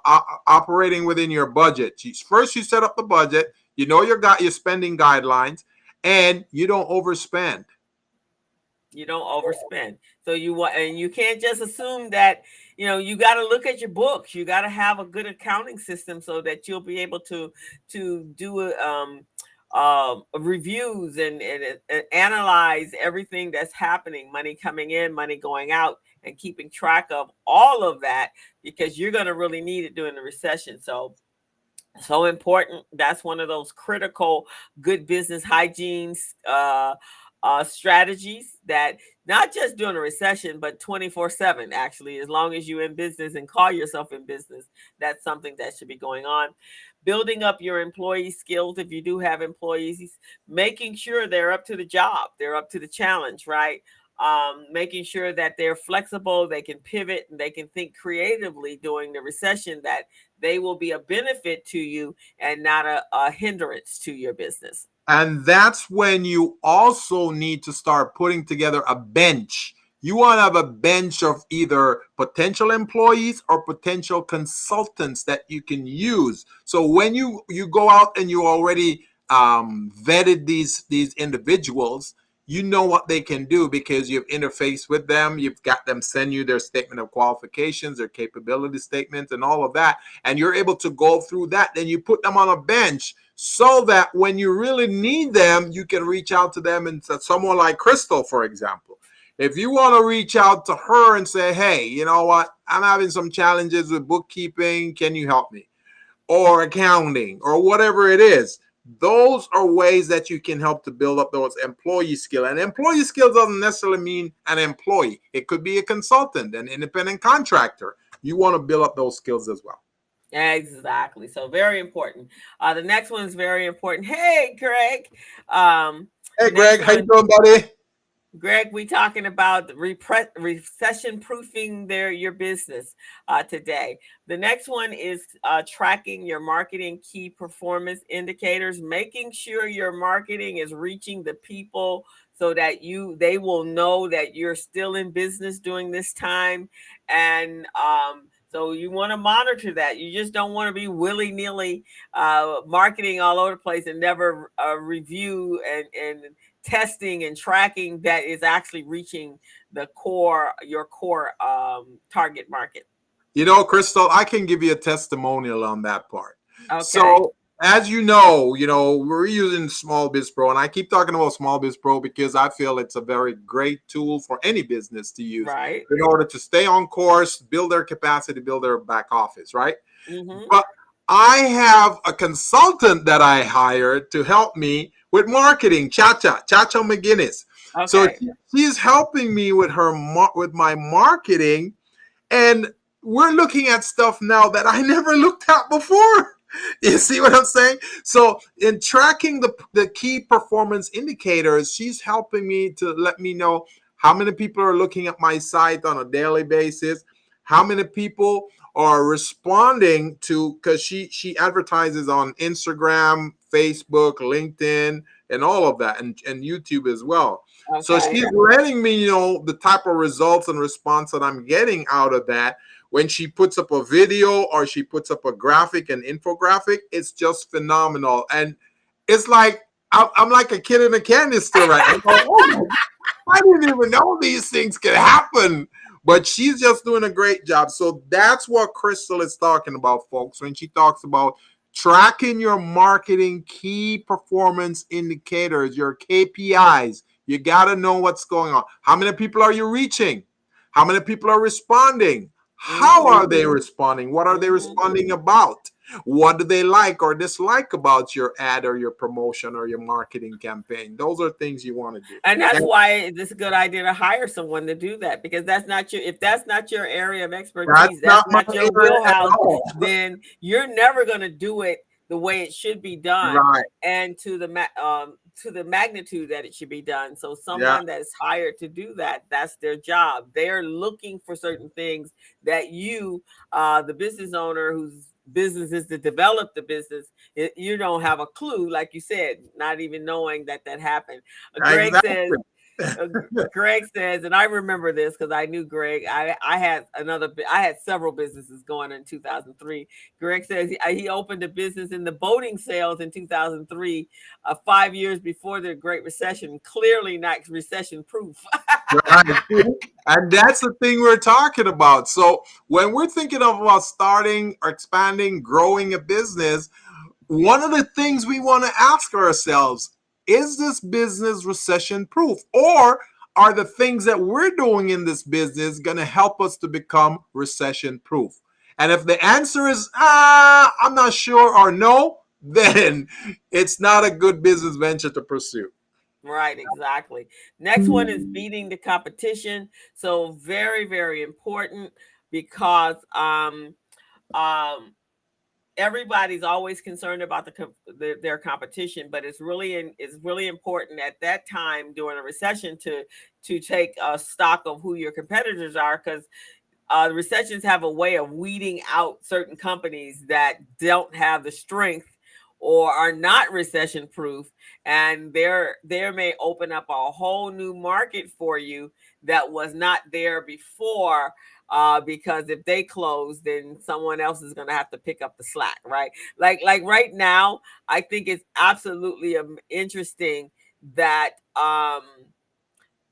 operating within your budget. First, you set up the budget. You know your got your spending guidelines, and you don't overspend. You don't overspend. So you want, and you can't just assume that you know you got to look at your books. You got to have a good accounting system so that you'll be able to to do um, uh, reviews and, and, and analyze everything that's happening, money coming in, money going out, and keeping track of all of that because you're going to really need it during the recession. So so important. That's one of those critical good business hygiene uh, uh, strategies that not just during a recession, but 24 7, actually, as long as you're in business and call yourself in business, that's something that should be going on. Building up your employee skills if you do have employees, making sure they're up to the job, they're up to the challenge, right? um, making sure that they're flexible, they can pivot, and they can think creatively during the recession, that they will be a benefit to you and not a, a hindrance to your business. And that's when you also need to start putting together a bench. You want to have a bench of either potential employees or potential consultants that you can use. So when you you go out and you already um, vetted these these individuals, you know what they can do because you've interfaced with them. You've got them send you their statement of qualifications, their capability statements, and all of that. And you're able to go through that. Then you put them on a bench so that when you really need them, you can reach out to them and someone like Crystal, for example. If you want to reach out to her and say, hey, you know what? I'm having some challenges with bookkeeping. Can you help me? Or accounting or whatever it is those are ways that you can help to build up those employee skill. And employee skill doesn't necessarily mean an employee. It could be a consultant an independent contractor. You want to build up those skills as well. Exactly. So very important. Uh the next one is very important. Hey greg. Um hey greg. How you doing buddy Greg, we talking about repre- recession proofing their your business uh, today. The next one is uh, tracking your marketing key performance indicators, making sure your marketing is reaching the people so that you they will know that you're still in business during this time, and um, so you want to monitor that. You just don't want to be willy nilly uh, marketing all over the place and never uh, review and and testing and tracking that is actually reaching the core your core um, target market you know crystal i can give you a testimonial on that part okay. so as you know you know we're using small biz pro and i keep talking about small biz pro because i feel it's a very great tool for any business to use right in order to stay on course build their capacity build their back office right mm-hmm. but i have a consultant that i hired to help me with marketing, Chacha, Chacha McGinnis. Okay. So she's helping me with her with my marketing, and we're looking at stuff now that I never looked at before. You see what I'm saying? So in tracking the the key performance indicators, she's helping me to let me know how many people are looking at my site on a daily basis, how many people are responding to because she she advertises on Instagram, Facebook, LinkedIn, and all of that, and, and YouTube as well. Okay. So she's letting me know the type of results and response that I'm getting out of that. When she puts up a video or she puts up a graphic and infographic, it's just phenomenal. And it's like I'm, like a kid in a candy store right now. oh, I didn't even know these things could happen. But she's just doing a great job. So that's what Crystal is talking about, folks, when she talks about tracking your marketing key performance indicators, your KPIs. You got to know what's going on. How many people are you reaching? How many people are responding? How are they mm-hmm. responding? What are they responding about? What do they like or dislike about your ad or your promotion or your marketing campaign? Those are things you want to do. And that's and, why it's a good idea to hire someone to do that because that's not your if that's not your area of expertise, that's, that's not, not your wheelhouse, then you're never going to do it the way it should be done right. and to the um to the magnitude that it should be done. So someone Yeah. that is hired to do that, that's their job. They're looking for certain things that you, uh, the business owner whose business is to develop the business, it, you don't have a clue, like you said, not even knowing that that happened. Uh, Greg Exactly. says. Uh, Greg says, and I remember this because I knew Greg. I I had another. I had several businesses going in 2003. Greg says he, he opened a business in the boating sales in 2003, uh, five years before the Great Recession. Clearly not recession proof. And that's the thing we're talking about. So when we're thinking of about starting or expanding, growing a business, one of the things we want to ask ourselves is this business recession proof? Or are the things that we're doing in this business going to help us to become recession proof? And if the answer is, ah, I'm not sure or no, then it's not a good business venture to pursue. Right, exactly. Next one is beating the competition. So very, very important because um um everybody's always concerned about the, com- their, competition, but it's really it's really important at that time during a recession to to take a stock of who your competitors are because uh, recessions have a way of weeding out certain companies that don't have the strength or are not recession proof and there there may open up a whole new market for you that was not there before uh, because if they close then someone else is going to have to pick up the slack right? Like like right now i think it's absolutely um, interesting that um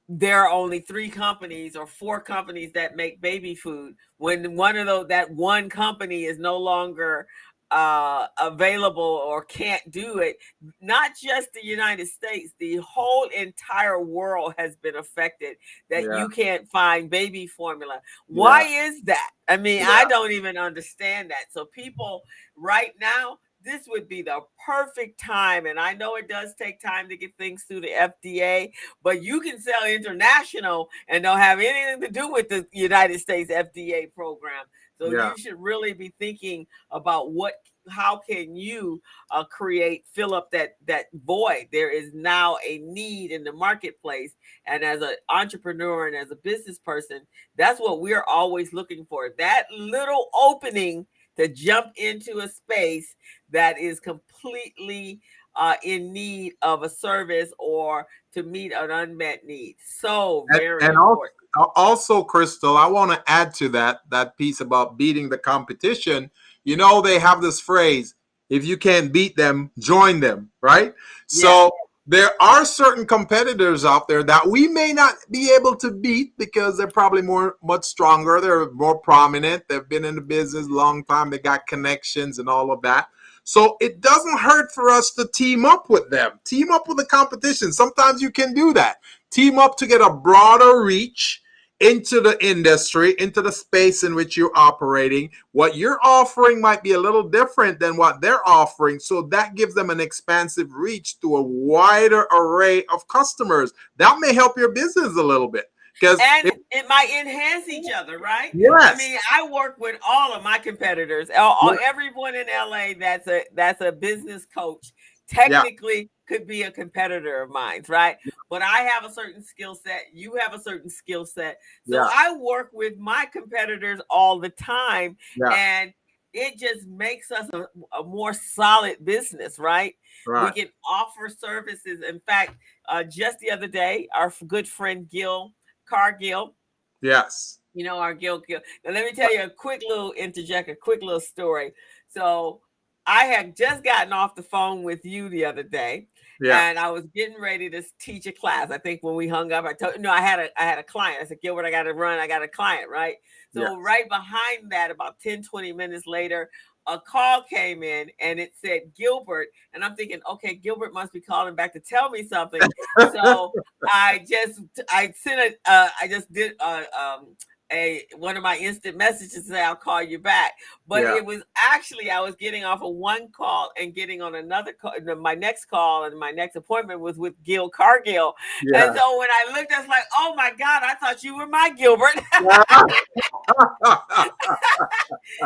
there are only three companies or four companies that make baby food when one of those that one company is no longer uh available or can't do it not just the united states the whole entire world has been affected that Yeah. you can't find baby formula. Why is that? I mean i don't even understand that. So people right now this would be the perfect time and i know it does take time to get things through the fda but you can sell international and don't have anything to do with the united states fda program so Yeah. you should really be thinking about what how can you uh, create fill up that that void there is now a need in the marketplace and as an entrepreneur and as a business person that's what we're always looking for that little opening to jump into a space that is completely uh, in need of a service or to meet an unmet need. So very and also- important. Al- also crystal i want to add to that that piece about beating the competition. You know they have this phrase if you can't beat them join them right? So there are certain competitors out there that we may not be able to beat because they're probably more much stronger they're more prominent they've been in the business a long time they got connections and all of that so it doesn't hurt for us to team up with them team up with the competition sometimes you can do that team up to get a broader reach into the industry, into the space in which you're operating. What you're offering might be a little different than what they're offering. So that gives them an expansive reach to a wider array of customers. That may help your business a little bit. Because and it might enhance each other, right? Yes. I mean, I work with all of my competitors. All, all- everyone in LA that's a that's a business coach technically could be a competitor of mine, right? But I have a certain skill set. You have a certain skill set. So Yeah. I work with my competitors all the time, Yeah. and it just makes us a, a more solid business, right? right. We can offer services. In fact, uh, just the other day, our good friend Gil Cargill, yes. you know, our Gil Gil. Now, let me tell you a quick little interject, a quick little story. So, I had just gotten off the phone with you the other day, Yeah. and I was getting ready to teach a class. I think when we hung up, I told you, no, I had a I had a client. I said, Gilbert, I got to run. I got a client, right? So Yes. right behind that, about 10, 20 minutes later, a call came in and it said Gilbert. And I'm thinking, okay, Gilbert must be calling back to tell me something. so I just I sent it, uh, I just did uh, um a one of my instant messages say I'll call you back. But Yeah. it was actually I was getting off of one call and getting on another call. My next call and my next appointment was with Gil Cargill. Yeah. And so when I looked, I was like, oh my God, I thought you were my Gilbert.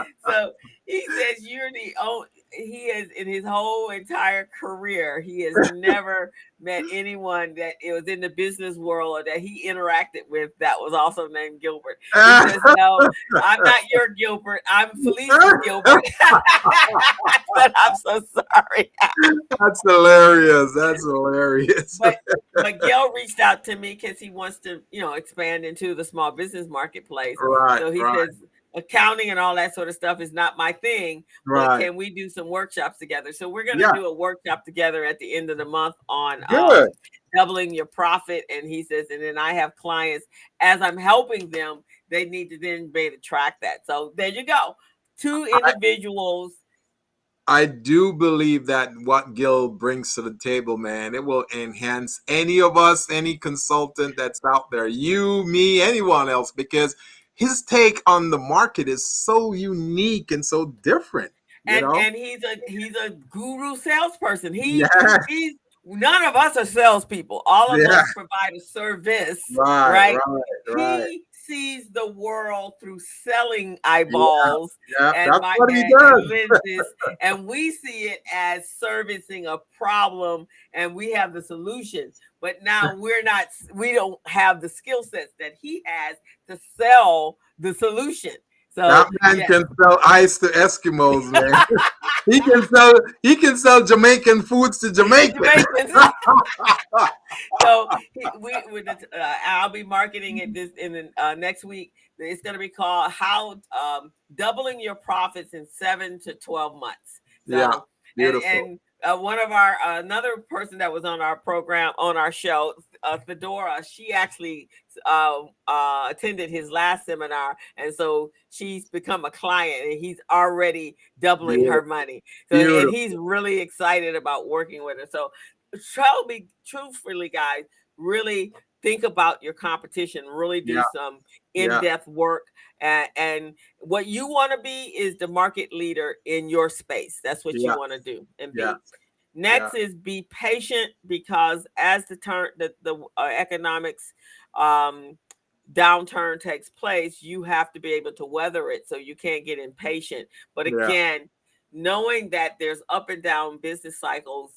so he says you're the only he says in his whole entire career, he has never met anyone that it was in the business world or that he interacted with that was also named Gilbert. He says, "No, I'm not your Gilbert. I'm Felicia Gilbert." but I'm so sorry. That's hilarious. That's hilarious. But, but Gail reached out to me because he wants to, you know, expand into the small business marketplace. Right. So he right. says accounting and all that sort of stuff is not my thing. Right. But can we do some workshops together? So we're going to Yeah. do a workshop together at the end of the month on um, doubling your profit. And he says, and then I have clients as I'm helping them, they need to then be able to track that. So there you go. Two individuals. I do believe that what Gil brings to the table, man, it will enhance any of us, any consultant that's out there, you, me, anyone else, because his take on the market is so unique and so different. You And, know? and he's a he's a guru salesperson. He Yeah. he's none of us are salespeople. All of Yeah. us provide a service. right, right? right, right. He sees the world through selling eyeballs Yeah, and that's my what he and does. lenses, and we see it as servicing a problem, and we have the solutions. But now we're not. We don't have the skill sets that he has to sell the solution. So That man yeah. can sell ice to Eskimos, man. he can sell he can sell Jamaican foods to Jamaicans. Jamaicans. so he- we, we uh, I'll be marketing it this in the uh, next week. It's going to be called "How um, Doubling Your Profits in Seven to Twelve Months." So, Yeah, and, Beautiful. and uh, one of our uh, another person that was on our program on our show, uh, Fedora, she actually uh, uh, attended his last seminar, and so she's become a client, and he's already doubling her money. So and he's really excited about working with her. So tell me truthfully, guys, really think about your competition. Really do Yeah. some in-depth work. And, and what you want to be is the market leader in your space. That's what Yeah. you want to do and be. Yeah. Next is be patient because as the turn the, the uh, economics um, downturn takes place, you have to be able to weather it. So you can't get impatient. But Yeah. again, knowing that there's up and down business cycles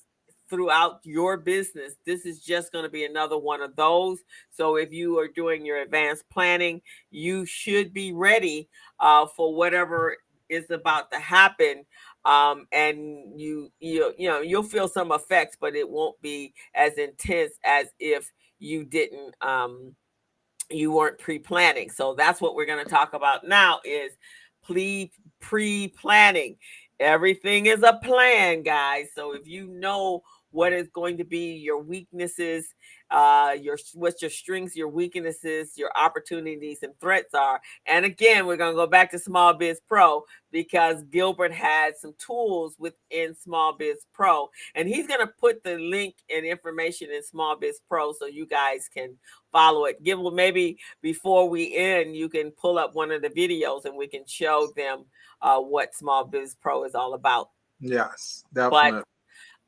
throughout your business, this is just going to be another one of those. So if you are doing your advanced planning, you should be ready uh, for whatever is about to happen. Um, and you you you know you'll feel some effects, but it won't be as intense as if you didn't um, you weren't pre-planning. So that's what we're going to talk about now is pre pre-planning. Everything is a plan, guys. So if you know what is going to be your weaknesses, uh, your what your strengths, your weaknesses, your opportunities and threats are. And again, we're going to go back to Small Biz Pro because Gilbert had some tools within Small Biz Pro, and he's going to put the link and information in Small Biz Pro so you guys can follow it. Give maybe before we end, you can pull up one of the videos and we can show them uh, what Small Biz Pro is all about. Yes, definitely.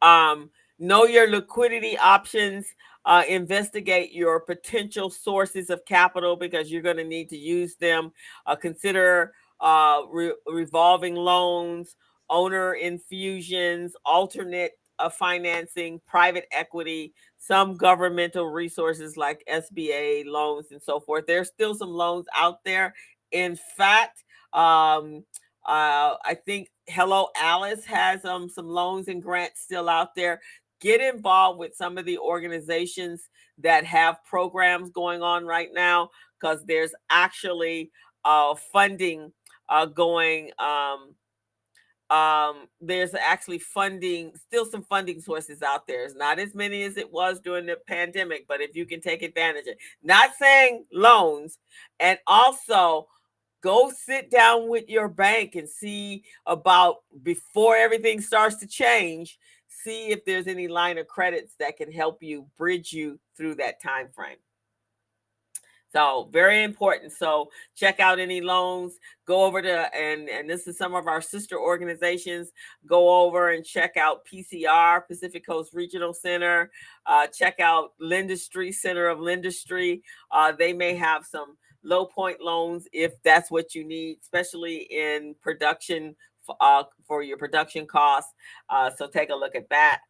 Um, know your liquidity options. Uh, investigate your potential sources of capital because you're going to need to use them. Uh, consider uh, re- revolving loans, owner infusions, alternate uh, financing, private equity, some governmental resources like SBA loans and so forth. There's still some loans out there. In fact, um, uh, I think Hello Alice has um, some loans and grants still out there. Get involved with some of the organizations that have programs going on right now because there's actually uh, funding uh, going. Um, um, there's actually funding, still some funding sources out there. It's not as many as it was during the pandemic, but if you can take advantage of, it. not saying loans, and also go sit down with your bank and see about before everything starts to change see if there's any line of credits that can help you bridge you through that time frame. So very important. So check out any loans. Go over to and and this is some of our sister organizations. Go over and check out pcr pacific coast regional center. Uh, check out lindustry center of lindustry. Uh, they may have some low point loans if that's what you need, especially in production uh, for your production costs. Uh, so take a look at that.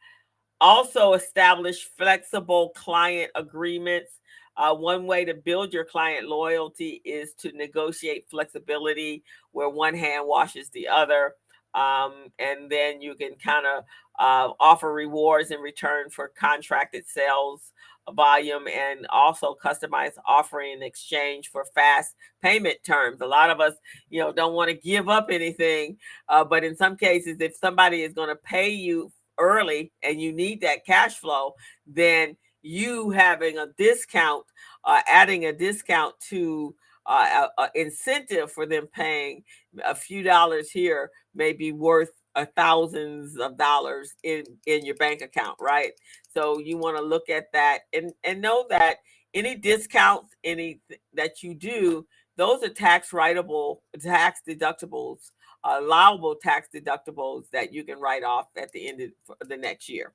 Also, establish flexible client agreements. Uh, one way to build your client loyalty is to negotiate flexibility where one hand washes the other. Um, and then you can kind of uh, offer rewards in return for contracted sales volume and also customize offering in exchange for fast payment terms. A lot of us, you know, don't want to give up anything, uh, but in some cases, if somebody is going to pay you early and you need that cash flow, then you having a discount, uh, adding a discount to uh, a, a incentive for them paying a few dollars here may be worth thousands of dollars in in your bank account right so you want to look at that and and know that any discounts any that you do those are tax writable tax deductibles allowable tax deductibles that you can write off at the end of the next year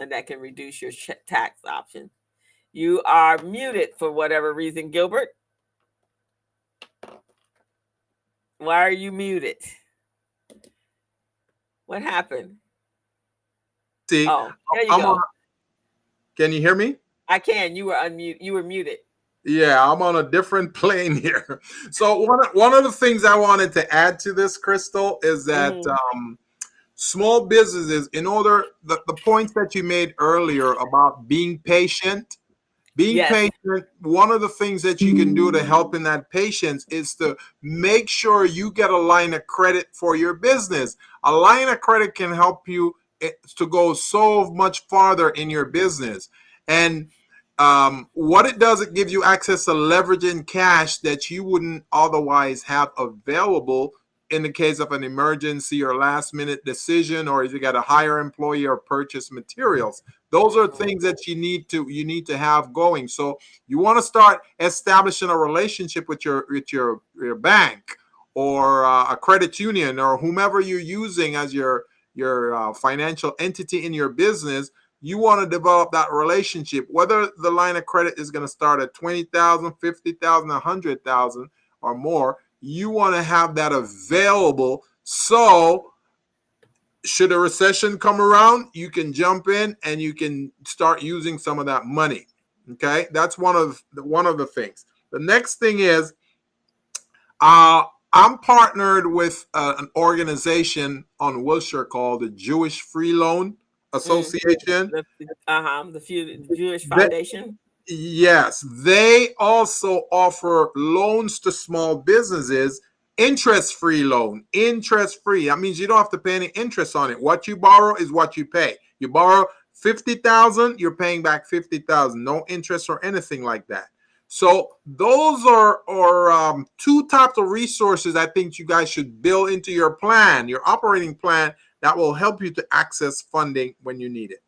and that can reduce your tax option you are muted for whatever reason gilbert why are you muted what happened? See, oh, there you I'm go. On, can you hear me? I can. You were unmute. You were muted. Yeah, I'm on a different plane here. So one one of the things I wanted to add to this, Crystal, is that mm-hmm. um, small businesses, in order the, the points that you made earlier about being patient being yes. patient, one of the things that you can do to help in that patience is to make sure you get a line of credit for your business. A line of credit can help you to go so much farther in your business. And um, what it does, it gives you access to leveraging cash that you wouldn't otherwise have available in the case of an emergency or last minute decision, or if you got to hire employee or purchase materials. Those are things that you need to you need to have going. So you want to start establishing a relationship with your with your, your bank or uh, a credit union or whomever you're using as your your uh, financial entity in your business you want to develop that relationship whether the line of credit is going to start at 20,000 50,000 100,000 or more you want to have that available so should a recession come around, you can jump in and you can start using some of that money. Okay, that's one of the one of the things. The next thing is, uh, I'm partnered with uh, an organization on Wilshire called the Jewish Free Loan Association. Mm, the, uh-huh, the Jewish Foundation. They, yes, they also offer loans to small businesses interest free loan interest free that means you don't have to pay any interest on it. What you borrow is what you pay. You borrow 50000 you're paying back 50000 no interest or anything like that so those are are um, two types of resources i think you guys should build into your plan your operating plan that will help you to access funding when you need it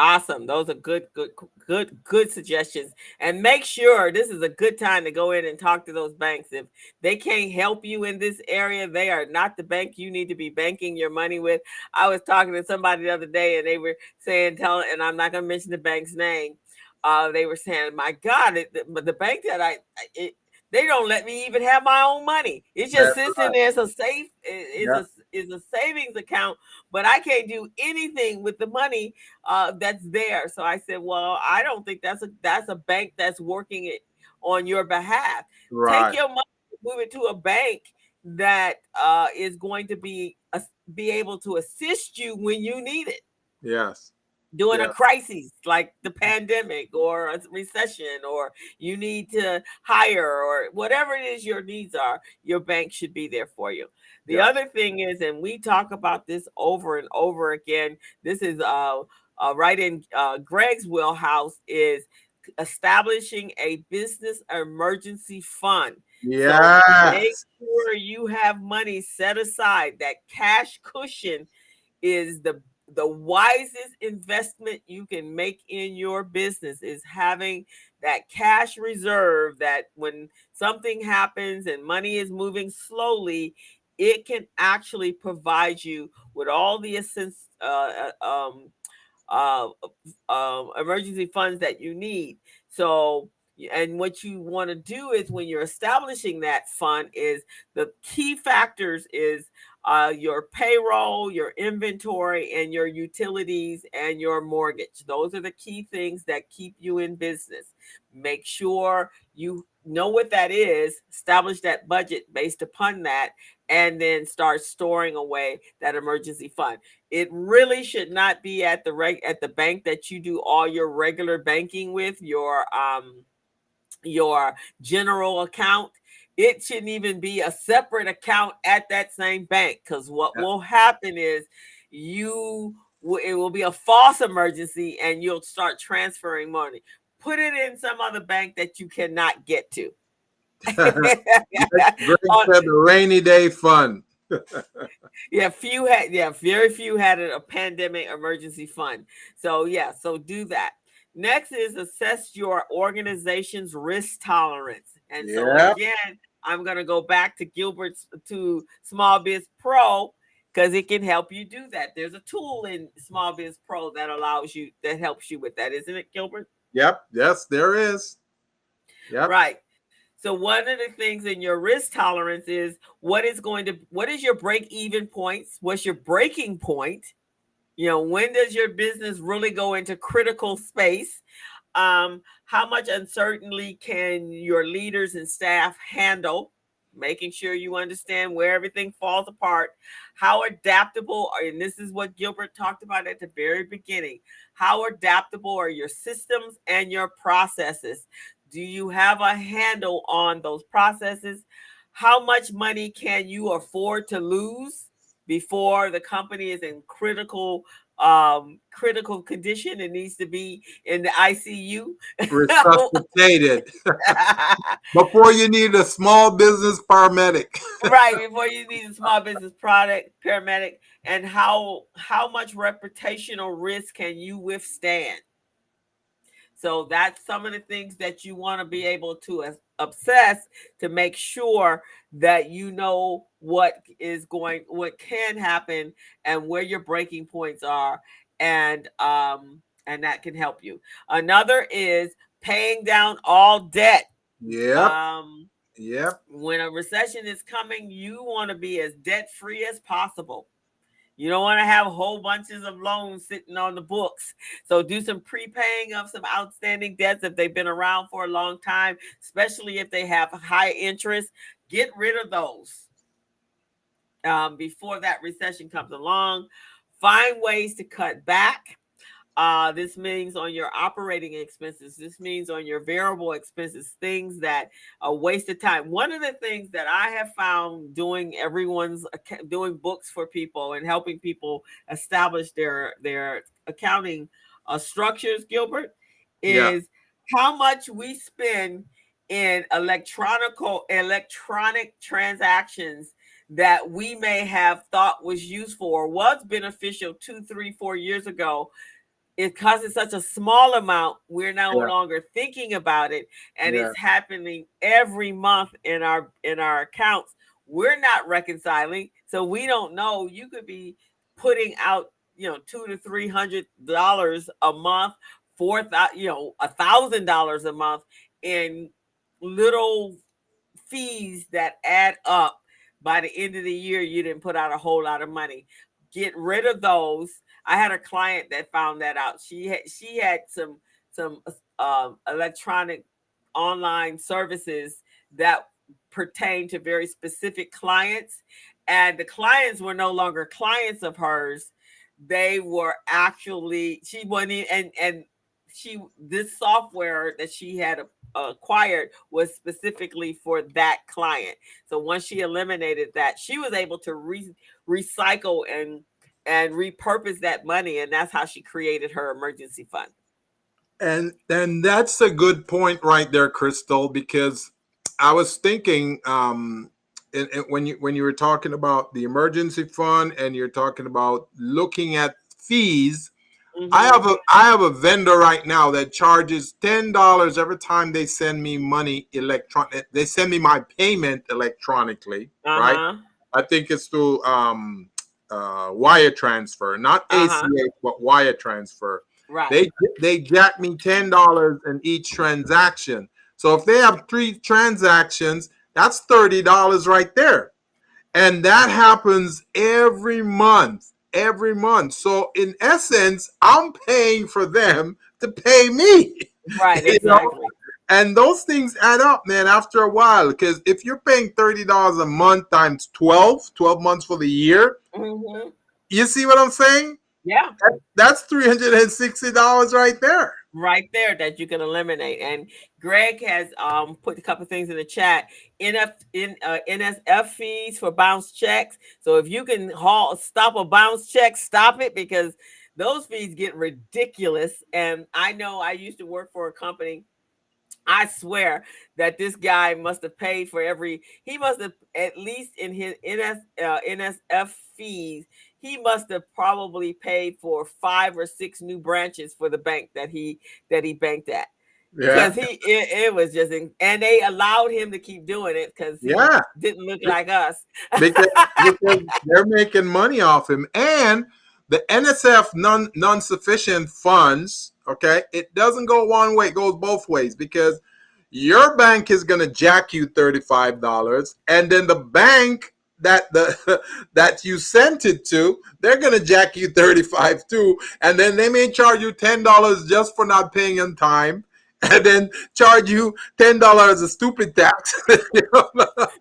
Awesome. Those are good, good, good, good suggestions. And make sure this is a good time to go in and talk to those banks. If they can't help you in this area, they are not the bank you need to be banking your money with. I was talking to somebody the other day and they were saying, tell, and I'm not going to mention the bank's name. Uh, they were saying, my God, it, the, the bank that I, it, they don't let me even have my own money. It just sits in there. It's a safe. It's yeah. a is a savings account, but I can't do anything with the money uh, that's there. So I said, well, I don't think that's a that's a bank that's working it on your behalf. Right. Take your money, move it to a bank that uh, is going to be uh, be able to assist you when you need it. Yes during yeah. a crisis like the pandemic or a recession or you need to hire or whatever it is your needs are your bank should be there for you the yeah. other thing is and we talk about this over and over again this is uh, uh right in uh greg's wheelhouse is establishing a business emergency fund yeah so make sure you have money set aside that cash cushion is the the wisest investment you can make in your business is having that cash reserve that when something happens and money is moving slowly it can actually provide you with all the assist, uh, uh, um, uh, uh, emergency funds that you need. So and what you want to do is when you're establishing that fund is the key factors is uh, your payroll, your inventory, and your utilities and your mortgage. Those are the key things that keep you in business. Make sure you know what that is, establish that budget based upon that, and then start storing away that emergency fund. It really should not be at the reg- at the bank that you do all your regular banking with, your um your general account it shouldn't even be a separate account at that same bank because what yeah. will happen is you it will be a false emergency and you'll start transferring money. Put it in some other bank that you cannot get to. The rainy day fund. Yeah few had yeah very few had a pandemic emergency fund. So yeah so do that. Next is assess your organization's risk tolerance. And so yep. again I'm going to go back to Gilbert's to Small Biz Pro because it can help you do that. There's a tool in SmallBizPro that allows you that helps you with that, isn't it, Gilbert? Yep. Yes, there is. Yep. Right. So one of the things in your risk tolerance is what is going to what is your break even points? What's your breaking point? You know, when does your business really go into critical space? Um, how much uncertainty can your leaders and staff handle? Making sure you understand where everything falls apart. How adaptable, are, and this is what Gilbert talked about at the very beginning. How adaptable are your systems and your processes? Do you have a handle on those processes? How much money can you afford to lose before the company is in critical um, critical condition and needs to be in the ICU. Resuscitated. before you need a small business paramedic. right, before you need a small business product paramedic. And how how much reputational risk can you withstand? So that's some of the things that you want to be able to obsess to make sure that you know what is going what can happen and where your breaking points are and um and that can help you. Another is paying down all debt. Yeah um yep. when a recession is coming you want to be as debt free as possible you don't want to have whole bunches of loans sitting on the books. So do some prepaying of some outstanding debts if they've been around for a long time, especially if they have high interest. Get rid of those um, before that recession comes along. Find ways to cut back. Uh, this means on your operating expenses. This means on your variable expenses, things that are wasted time. One of the things that I have found doing everyone's doing books for people and helping people establish their their accounting uh, structures, Gilbert, is yeah. how much we spend in electronical electronic transactions that we may have thought was useful or was beneficial two, three, four years ago because it's such a small amount, we're no yeah. longer thinking about it, and yeah. it's happening every month in our in our accounts. We're not reconciling, so we don't know. You could be putting out, you know, two to three hundred dollars a month, four thousand, you know, a thousand dollars a month in little fees that add up. By the end of the year, you didn't put out a whole lot of money. Get rid of those I had a client that found that out. She had she had some some um, electronic online services that pertain to very specific clients, and the clients were no longer clients of hers. They were actually she wasn't and and she this software that she had acquired was specifically for that client. So once she eliminated that, she was able to re- recycle and and repurpose that money and that's how she created her emergency fund and and that's a good point right there crystal because i was thinking um and, and when you when you were talking about the emergency fund and you're talking about looking at fees mm-hmm. i have a i have a vendor right now that charges ten dollars every time they send me money electronic they send me my payment electronically uh-huh. right i think it's through um uh, wire transfer, not uh-huh. ACH, but wire transfer. Right. They they jack me ten dollars in each transaction. So if they have three transactions, that's $30 right there. And that happens every month, every month. So in essence, I'm paying for them to pay me. Right, You know? exactly. And those things add up, man, after a while. Because if you're paying $30 a month times 12, 12 months for the year, Mhm. you see what I'm saying? Yeah, That's $360 right there. right there that you can eliminate. And Greg has um put a couple things in the chat. NF in uh, NSF fees for bounce checks. So if you can haul stop a bounce check, stop it because those fees get ridiculous. And I know I used to work for a company. I swear that this guy must have paid for every. He must have at least in his NS uh, NSF fees. He must have probably paid for five or six new branches for the bank that he that he banked at because he it, it was just in, and they allowed him to keep doing it because he Yeah. didn't look like us. because, because they're making money off him and the nsf non non-sufficient funds okay? It doesn't go one way it goes both ways because your bank is going to jack you $35 and then the bank that the that you sent it to they're going to jack you 35 too. And then they may charge you $10 just for not paying on time and then charge you $10 a stupid tax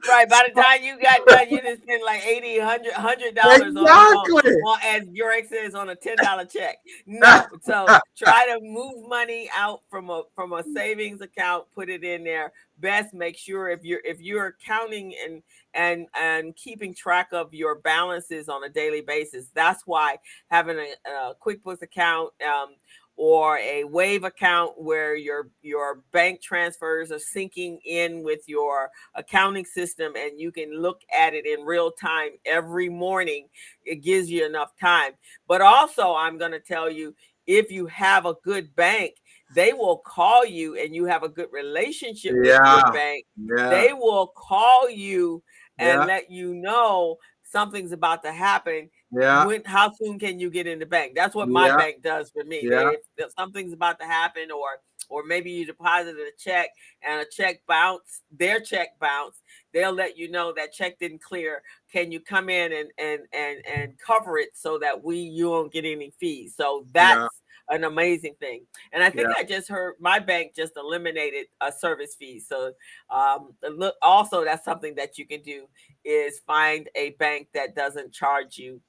Right. By the time you got done, you just spent like 80 100 100 dollars Exactly. on, on, as Greg says, on a ten dollar check. No, so try to move money out from a from a savings account, put it in there. Best make sure if you're if you're counting and and and keeping track of your balances on a daily basis. That's why having a, a QuickBooks account. Um, or a Wave account where your your bank transfers are syncing in with your accounting system and you can look at it in real time every morning it gives you enough time. But also i'm going to tell you if you have a good bank they will call you and you have a good relationship with your bank. Yeah. They will call you and Yeah. let you know something's about to happen yeah. When how soon can you get in the bank? That's what my Yeah. bank does for me. Yeah. if, if something's about to happen or or maybe you deposited a check and a check bounce their check bounced they'll let you know that check didn't clear. Can you come in and and and and cover it so that we you won't get any fees? So that's an amazing thing. And i think Yeah. i just heard my bank just eliminated a service fee. So um look also that's something that you can do is find a bank that doesn't charge you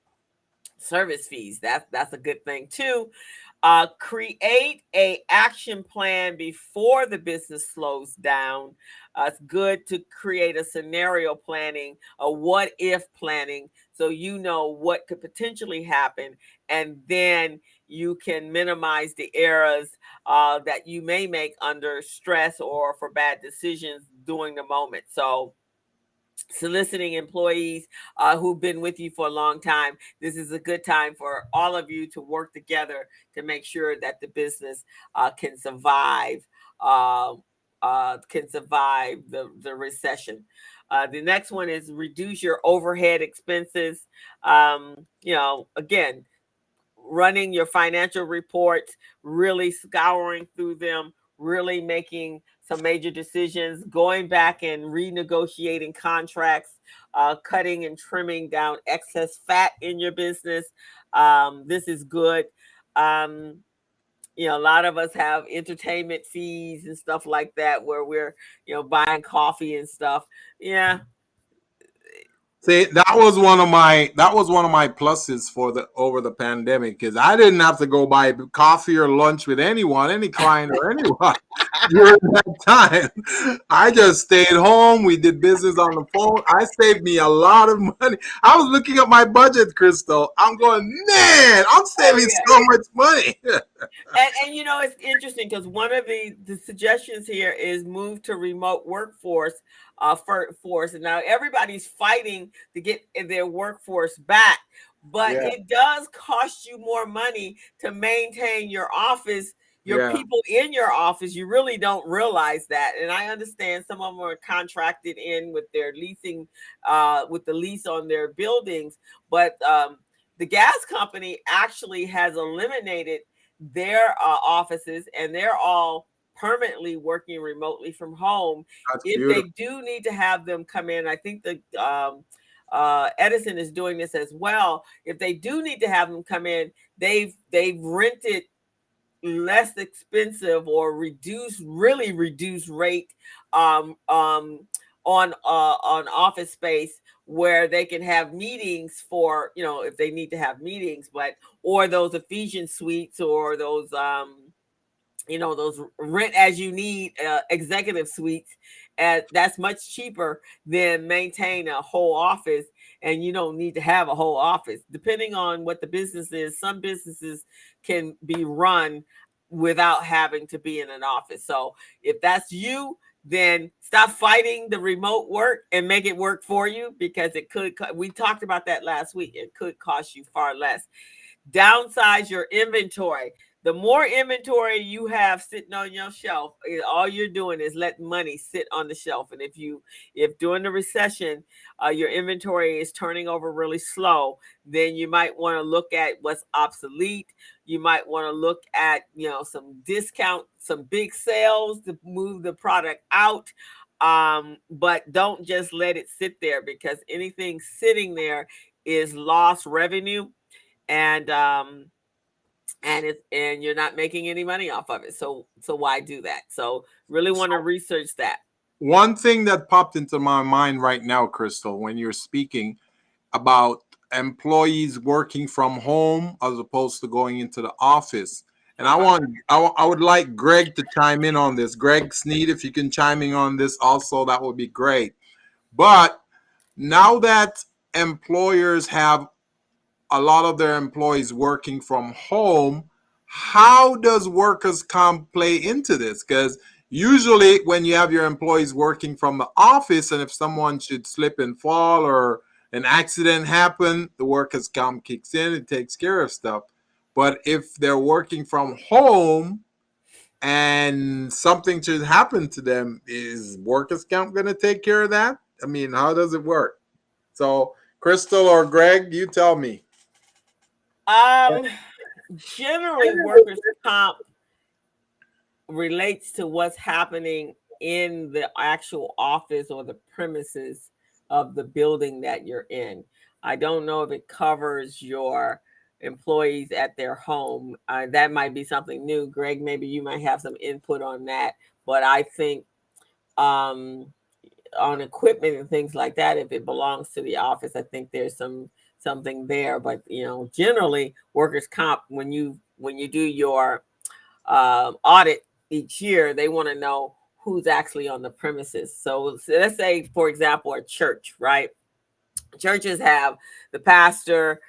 service fees. That's that's a good thing too. Uh, create a action plan before the business slows down. Uh, it's good to create a scenario planning, a what if planning, so you know what could potentially happen, and then you can minimize the errors uh, that you may make under stress or for bad decisions during the moment. So soliciting employees uh, who've been with you for a long time. This is a good time for all of you to work together to make sure that the business uh, can survive. Uh, uh, can survive the, the recession. Uh, the next one is reduce your overhead expenses. Um, you know, again, running your financial reports, really scouring through them, really making some major decisions, going back and renegotiating contracts, uh, cutting and trimming down excess fat in your business. Um, this is good. Um, you know, a lot of us have entertainment fees and stuff like that where we're, you know, buying coffee and stuff. Yeah. See, that was one of my that was one of my pluses for the over the pandemic because I didn't have to go buy coffee or lunch with anyone, any client or anyone during that time. I just stayed home. We did business on the phone. I saved me a lot of money. I was looking at my budget, Crystal. I'm going, man, I'm saving oh, yeah. so much money. and, and you know it's interesting because one of the the suggestions here is move to remote workforce uh for force and now everybody's fighting to get their workforce back but Yeah. it does cost you more money to maintain your office your Yeah. people in your office you really don't realize that and i understand some of them are contracted in with their leasing uh with the lease on their buildings but um the gas company actually has eliminated their uh, offices and they're all permanently working remotely from home. That's if beautiful. they do need to have them come in, I think the um, uh, Edison is doing this as well. If they do need to have them come in, they've they've rented less expensive or reduced, really reduced rate um, um, on uh, on office space where they can have meetings for you know if they need to have meetings, but or those Ephesian suites or those um, you know those rent as you need uh, executive suites and that's much cheaper than maintain a whole office and you don't need to have a whole office. Depending on what the business is some businesses can be run without having to be in an office. So if that's you then stop fighting the remote work and make it work for you because it could we talked about that last week. It could cost you far less. Downsize your inventory the more inventory you have sitting on your shelf eh, all you're doing is letting money sit on the shelf. And if you if during the recession uh, your inventory is turning over really slow then you might want to look at what's obsolete. You might want to look at you know some discount some big sales to move the product out. Um, but don't just let it sit there because anything sitting there is lost revenue. And um, and it's and you're not making any money off of it. So so why do that? So really want to research that. One thing that popped into my mind right now, Crystal, when you're speaking about employees working from home as opposed to going into the office. And I want I, I would like Greg to chime in on this. Greg Sneed, if you can chime in on this also, that would be great. But now that employers have a lot of their employees working from home, how does workers comp play into this? Because usually when you have your employees working from the office and if someone should slip and fall or an accident happen, the workers comp kicks in and takes care of stuff. But if they're working from home and something should happen to them, is workers comp going to take care of that? I mean, how does it work? So, Crystal or Greg, you tell me. Um, generally, workers' comp relates to what's happening in the actual office or the premises of the building that you're in. I don't know if it covers your employees at their home. Uh, that might be something new. Greg, maybe you might have some input on that. But I think um, on equipment and things like that, if it belongs to the office, I think there's some something there. But you know, generally, workers' comp when you when you do your um, audit each year, they want to know who's actually on the premises. So, so let's say, for example, a church, right? Churches have the pastor,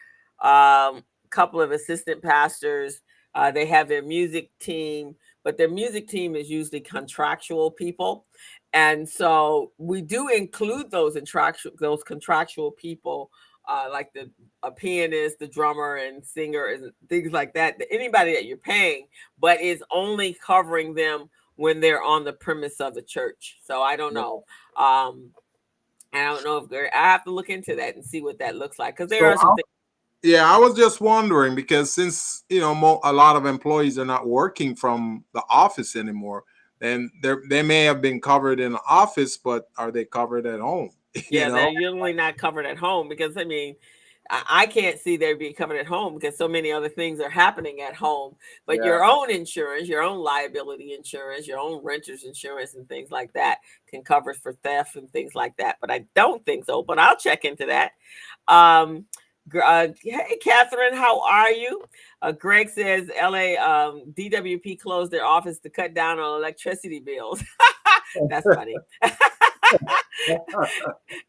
um, couple of assistant pastors. Uh, they have their music team, but their music team is usually contractual people, and so we do include those contractual those contractual people uh, like the a pianist, the drummer, and singer, and things like that. Anybody that you're paying, but is only covering them when they're on the premise of the church. So I don't know. Um, I don't know if they're. I have to look into that and see what that looks like because there So are some things. Yeah, I was just wondering because since you know mo- a lot of employees are not working from the office anymore, then they they may have been covered in the office, but are they covered at home? You Yeah, know? they're usually not covered at home because I mean, I, can't see they be covered at home because so many other things are happening at home. But Yeah. your own insurance, your own liability insurance, your own renter's insurance, and things like that can cover for theft and things like that. But I don't think so. But I'll check into that. Um, uh, hey, Catherine, how are you? Uh, Greg says LA um, DWP closed their office to cut down on electricity bills. That's funny.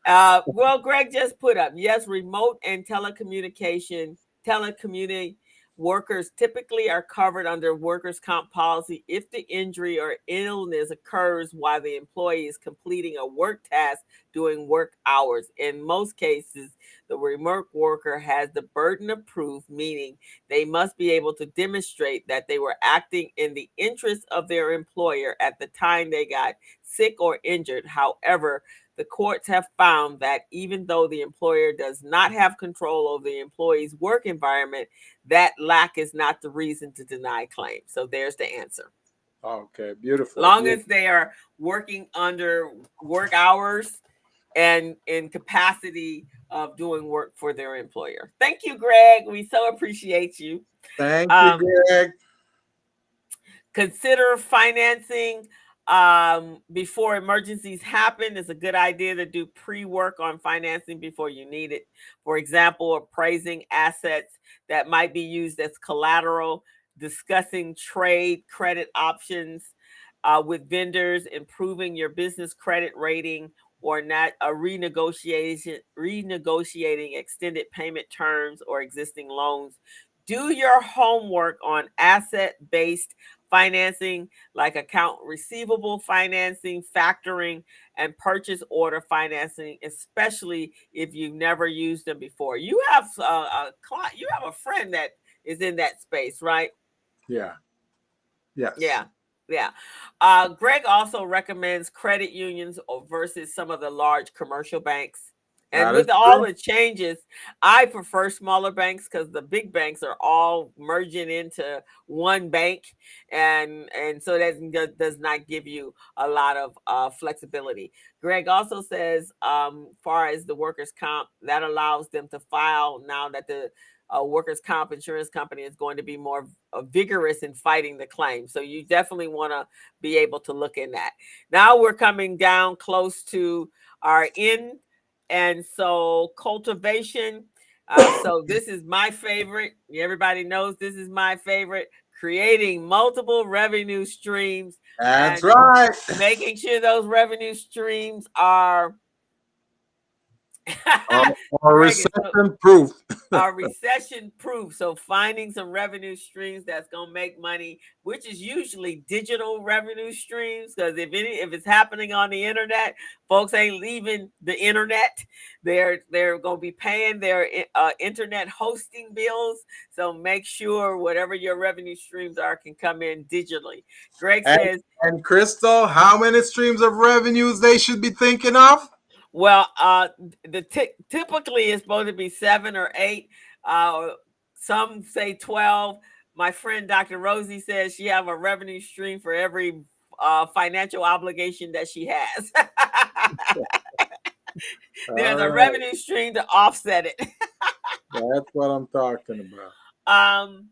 Uh, well, Greg just put up yes, remote and telecommunication, telecommuting workers typically are covered under workers' comp policy if the injury or illness occurs while the employee is completing a work task during work hours. In most cases, the remote worker has the burden of proof, meaning they must be able to demonstrate that they were acting in the interest of their employer at the time they got sick or injured. However, the courts have found that even though the employer does not have control over the employee's work environment, that lack is not the reason to deny claim. So there's the answer. Okay, beautiful. Long Yeah. as they are working under work hours and in capacity of doing work for their employer. Thank you, Greg. We so appreciate you. Thank um, you, Greg. consider financing um, before emergencies happen. It's a good idea to do pre work on financing before you need it. For example, appraising assets that might be used as collateral, discussing trade credit options uh, with vendors, improving your business credit rating. Or not a renegotiation, renegotiating extended payment terms or existing loans. Do your homework on asset-based financing like account receivable financing, factoring, and purchase order financing, especially if you've never used them before. You have a, a client, you have a friend that is in that space, right? Yeah. Yes. Yeah. Yeah. Uh, Greg also recommends credit unions versus some of the large commercial banks. And That with all true. the changes, I prefer smaller banks because the big banks are all merging into one bank, and and so that does not give you a lot of uh, flexibility. Greg also says, um, far as the workers' comp, that allows them to file now that the uh, workers' comp insurance company is going to be more uh, vigorous in fighting the claim. So you definitely want to be able to look in that. Now we're coming down close to our end, and so cultivation. Uh, so this is my favorite. Everybody knows this is my favorite. Creating multiple revenue streams, That's right. making sure those revenue streams are Or, or Greg is so- recession proof. are recession proof. So finding some revenue streams that's gonna make money, which is usually digital revenue streams, because if any if it's happening on the internet, folks ain't leaving the internet. They're they're gonna be paying their uh, internet hosting bills. So make sure whatever your revenue streams are can come in digitally. Greg And- says, And Crystal, how many streams of revenues they should be thinking of? Well, uh, the ty- typically it's supposed to be seven or eight. Uh, some say twelve. My friend Dr. Rosie says she have a revenue stream for every uh, financial obligation that she has. There's a revenue stream to offset it. That's what I'm talking about. Um,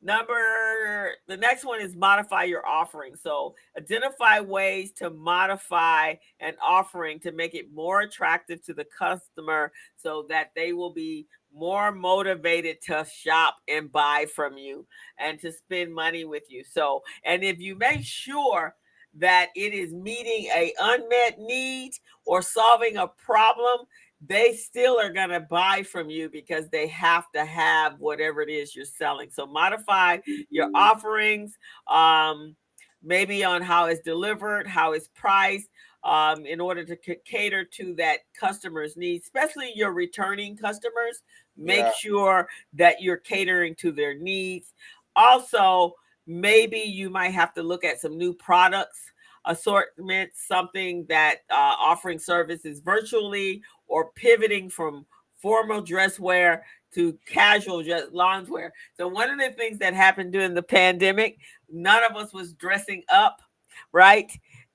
number the next one is modify your offering. So identify ways to modify an offering to make it more attractive to the customer so that they will be more motivated to shop and buy from you and to spend money with you. So, and if you make sure that it is meeting a unmet need or solving a problem, they still are going to buy from you because they have to have whatever it is you're selling. So modify your offerings, um, maybe on how it's delivered, how it's priced, um, in order to c- cater to that customer's needs, especially your returning customers. Make Yeah. sure that you're catering to their needs. Also, maybe you might have to look at some new products assortment, something that uh, offering services virtually or pivoting from formal dress wear to casual dress loungewear. So one of the things that happened during the pandemic, none of us was dressing up, right?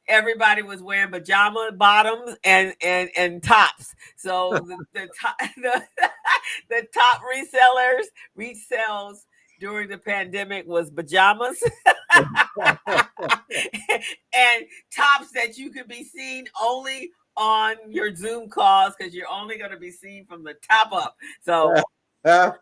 Everybody was wearing pajama bottoms and and and tops. So the the top the, the top resellers resells during the pandemic was pajamas and tops that you could be seen only on your Zoom calls because you're only going to be seen from the top up. So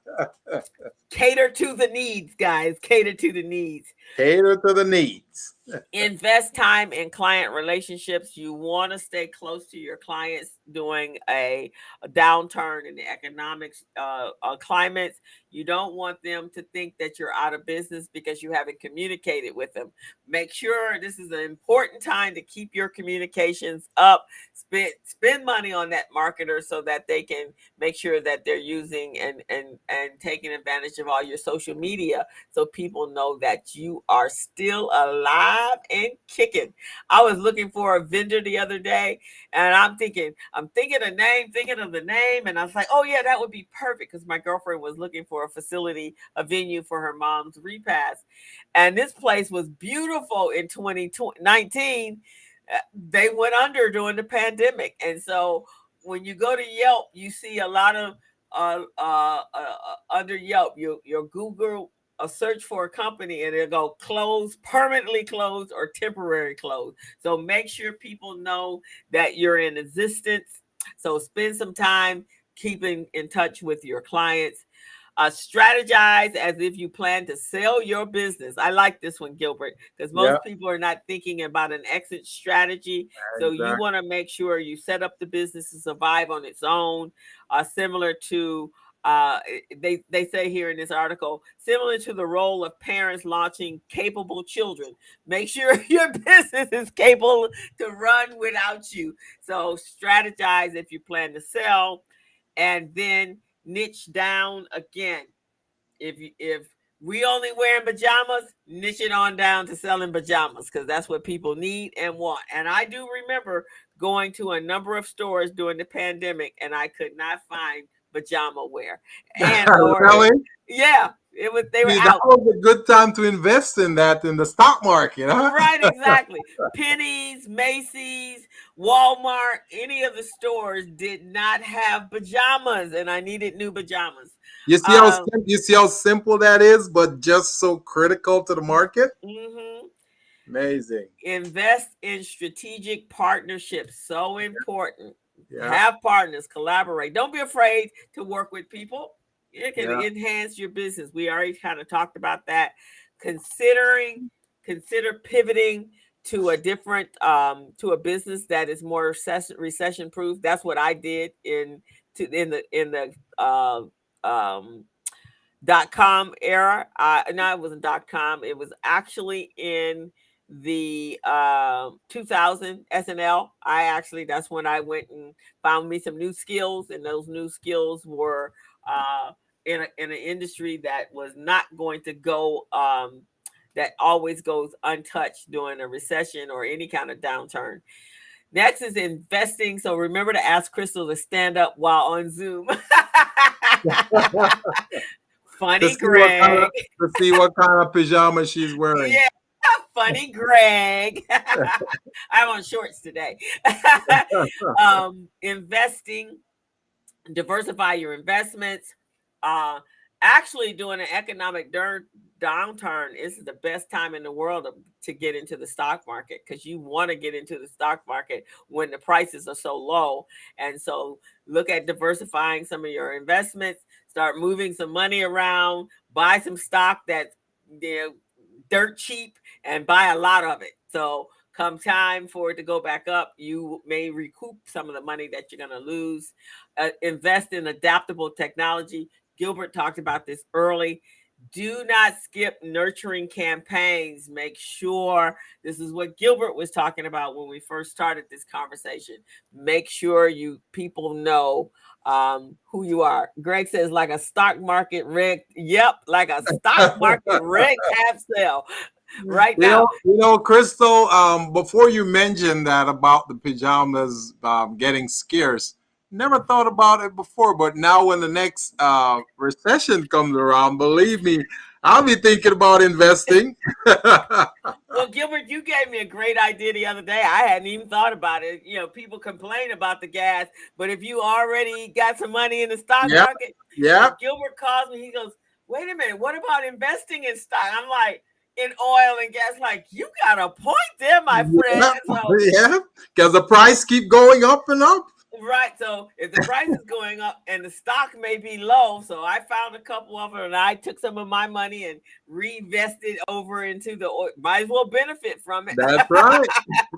cater to the needs, guys. Cater to the needs. Cater to the needs. Invest time in client relationships. You want to stay close to your clients during a, a downturn in the economic uh, uh, climates. You don't want them to think that you're out of business because you haven't communicated with them. Make sure this is an important time to keep your communications up. Spend spend money on that marketer so that they can make sure that they're using and and and taking advantage of all your social media so people know that you are still alive and kicking. I was looking for a vendor the other day, and I'm thinking, I'm thinking a name, thinking of the name, and I was like, oh yeah, that would be perfect because my girlfriend was looking for a facility, a venue for her mom's repast, and this place was beautiful in 2019. Uh, they went under during the pandemic, and so when you go to Yelp, you see a lot of uh, uh, uh, under Yelp, your your Google a search for a company and it'll go closed, permanently closed, or temporary closed. So make sure people know that you're in existence. So spend some time keeping in touch with your clients. Uh, strategize as if you plan to sell your business. I like this one, Gilbert, because most yep. people are not thinking about an exit strategy. Exactly. So you want to make sure you set up the business to survive on its own, uh, similar to uh, they they say here in this article, similar to the role of parents launching capable children. Make sure your business is capable to run without you. So strategize if you plan to sell, and then niche down again. If you if we only wearing pajamas, niche it on down to selling pajamas because that's what people need and want. And I do remember going to a number of stores during the pandemic, and I could not find pajama wear. And or, really? yeah, it was they were See, out. That was a good time to invest in that in the stock market, huh? Right, exactly. Penney's, Macy's, Walmart, any of the stores did not have pajamas, and I needed new pajamas. You see how um, you see how simple that is, but just so critical to the market. Mm-hmm. Amazing. Invest in strategic partnerships. So important. Yeah. Have partners, collaborate. Don't be afraid to work with people. It can yeah. enhance your business. We already kind of talked about that. Considering, consider pivoting to a different um to a business that is more recession recession proof. That's what I did in to in the in the uh, um dot com era. Uh no, it wasn't dot com, it was actually in the uh, 2000 S&L. I actually, that's when I went and found me some new skills, and those new skills were uh, in, a, in an industry that was not going to go, um, that always goes untouched during a recession or any kind of downturn. Next is investing. So remember to ask Crystal to stand up while on Zoom. Funny, to Greg. Kind of, to see what kind of pajama she's wearing. Yeah, funny Greg. I'm on shorts today. um, investing, diversify your investments. Uh, actually, doing an economic dur- downturn is the best time in the world to, to get into the stock market because you want to get into the stock market when the prices are so low. And so, look at diversifying some of your investments. Start moving some money around. Buy some stock that's you know, dirt cheap and buy a lot of it. So come time for it to go back up, you may recoup some of the money that you're going to lose. Uh, invest in adaptable technology. Gilbert talked about this early. Do not skip nurturing campaigns. Make sure this is what Gilbert was talking about when we first started this conversation. Make sure you people know um, who you are. Greg says like a stock market red. Yep, like a stock market red cap sale right you now. Know, you know, Crystal, um, before you mentioned that about the pajamas um, getting scarce, never thought about it before, but now when the next uh, recession comes around, believe me, I'll be thinking about investing. well, Gilbert, you gave me a great idea the other day. I hadn't even thought about it. You know, people complain about the gas, but if you already got some money in the stock yep. market, yeah. Gilbert calls me. He goes, "Wait a minute, what about investing in stock?" I'm like, in oil and gas. Like you got a point there, my friend. Yeah, so, yeah, because the price keep going up and up. Right. So if the price is going up and the stock may be low, so I found a couple of them and I took some of my money and reinvested over into the oil. Might as well benefit from it. That's right.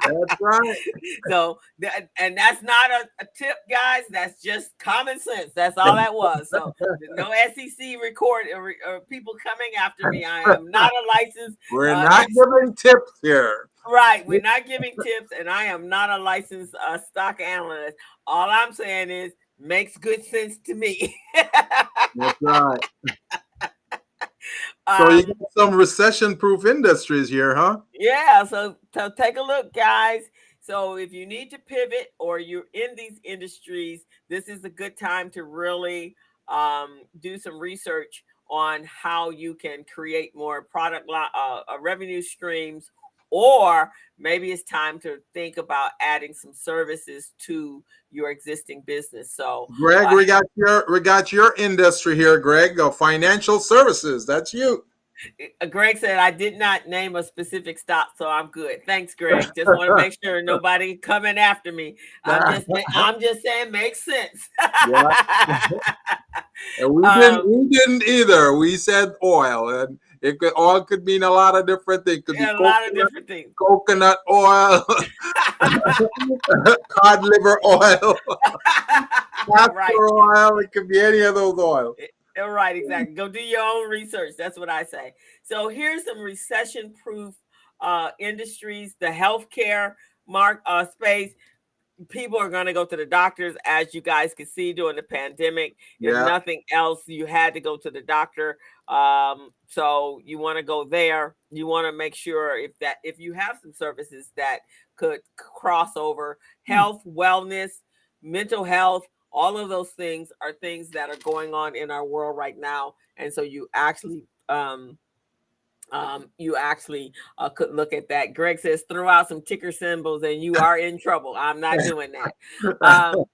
That's right. so that and that's not a, a, tip, guys. That's just common sense. That's all that was. So no SEC record or, or people coming after me. I am not a licensed. We're uh, not giving tips here. Right. We're not giving tips, and I am not a licensed uh, stock analyst. All I'm saying is makes good sense to me. That's right. so you got some recession-proof industries here, huh? Yeah. So, so take a look, guys. So if you need to pivot or you're in these industries, this is a good time to really um, do some research on how you can create more product uh, uh, revenue streams or maybe it's time to think about adding some services to your existing business so greg uh, we got your we got your industry here greg uh, financial services that's you uh, Greg said I did not name a specific stop, so I'm good. Thanks, Greg. Just want to make sure nobody coming after me. I'm just, I'm just saying, makes sense. and we didn't, um, we didn't either. We said oil, and it could oil could mean a lot of different things. Could yeah, be a lot of different things. Coconut oil, cod liver oil, castor right. oil. It could be any of those oils. Right, exactly. Go do your own research. That's what I say. So here's some recession-proof uh, industries: the healthcare mark uh, space. People are going to go to the doctors, as you guys can see during the pandemic. If yeah. nothing else, you had to go to the doctor. Um, so you want to go there. You want to make sure if that if you have some services that could cross over hmm. health, wellness, mental health, all of those things are things that are going on in our world right now and so you actually um um, you actually uh, could look at that. Greg says, throw out some ticker symbols and you are in trouble. I'm not doing that. Um,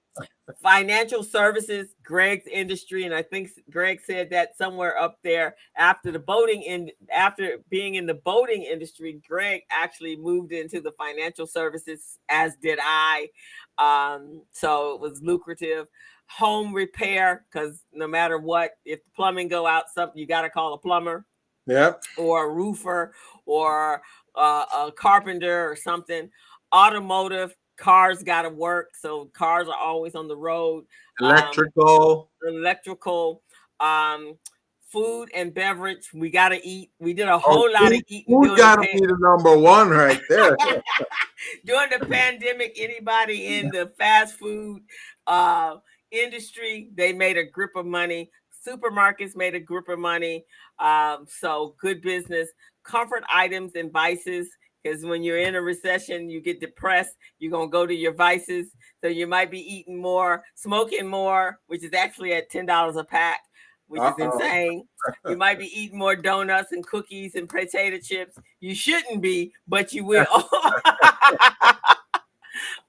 financial services, Greg's industry, and I think Greg said that somewhere up there after the boating in after being in the boating industry, Greg actually moved into the financial services, as did I. Um, so it was lucrative. Home repair, because no matter what, if the plumbing go out, something you got to call a plumber. Yeah. Or a roofer or uh, a carpenter or something. Automotive, cars got to work. So cars are always on the road. Electrical. Um, electrical. Um, food and beverage. We got to eat. We did a oh, whole oh, lot food, of eating. Food got to be the number one right there. during the pandemic, anybody in the fast food uh, industry, they made a grip of money. Supermarkets made a grip of money. Um, so good business. Comfort items and vices. Because when you're in a recession, you get depressed. You're gonna go to your vices. So you might be eating more, smoking more, which is actually at ten dollars a pack which Uh-oh. is insane. you might be eating more donuts and cookies and potato chips. You shouldn't be, but you will.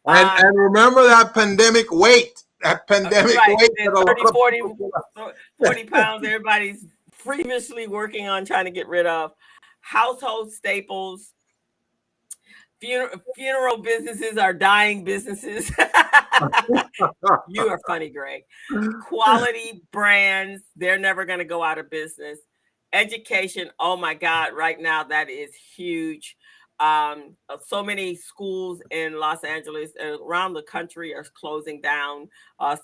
and, um, and remember that pandemic weight. That pandemic right. weight. 30, 40, 40 pounds everybody's previously working on trying to get rid of. Household staples, Funeral, funeral businesses are dying businesses. you are funny, Greg. Quality brands, they're never going to go out of business. Education, oh my God, right now that is huge. Um, uh, so many schools in Los Angeles and around the country are closing down uh,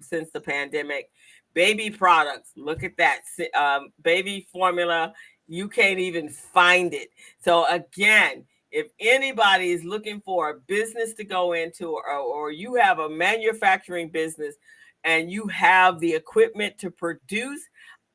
since the pandemic. Baby products, look at that. Um, baby formula, you can't even find it. So, again, if anybody is looking for a business to go into or, or you have a manufacturing business and you have the equipment to produce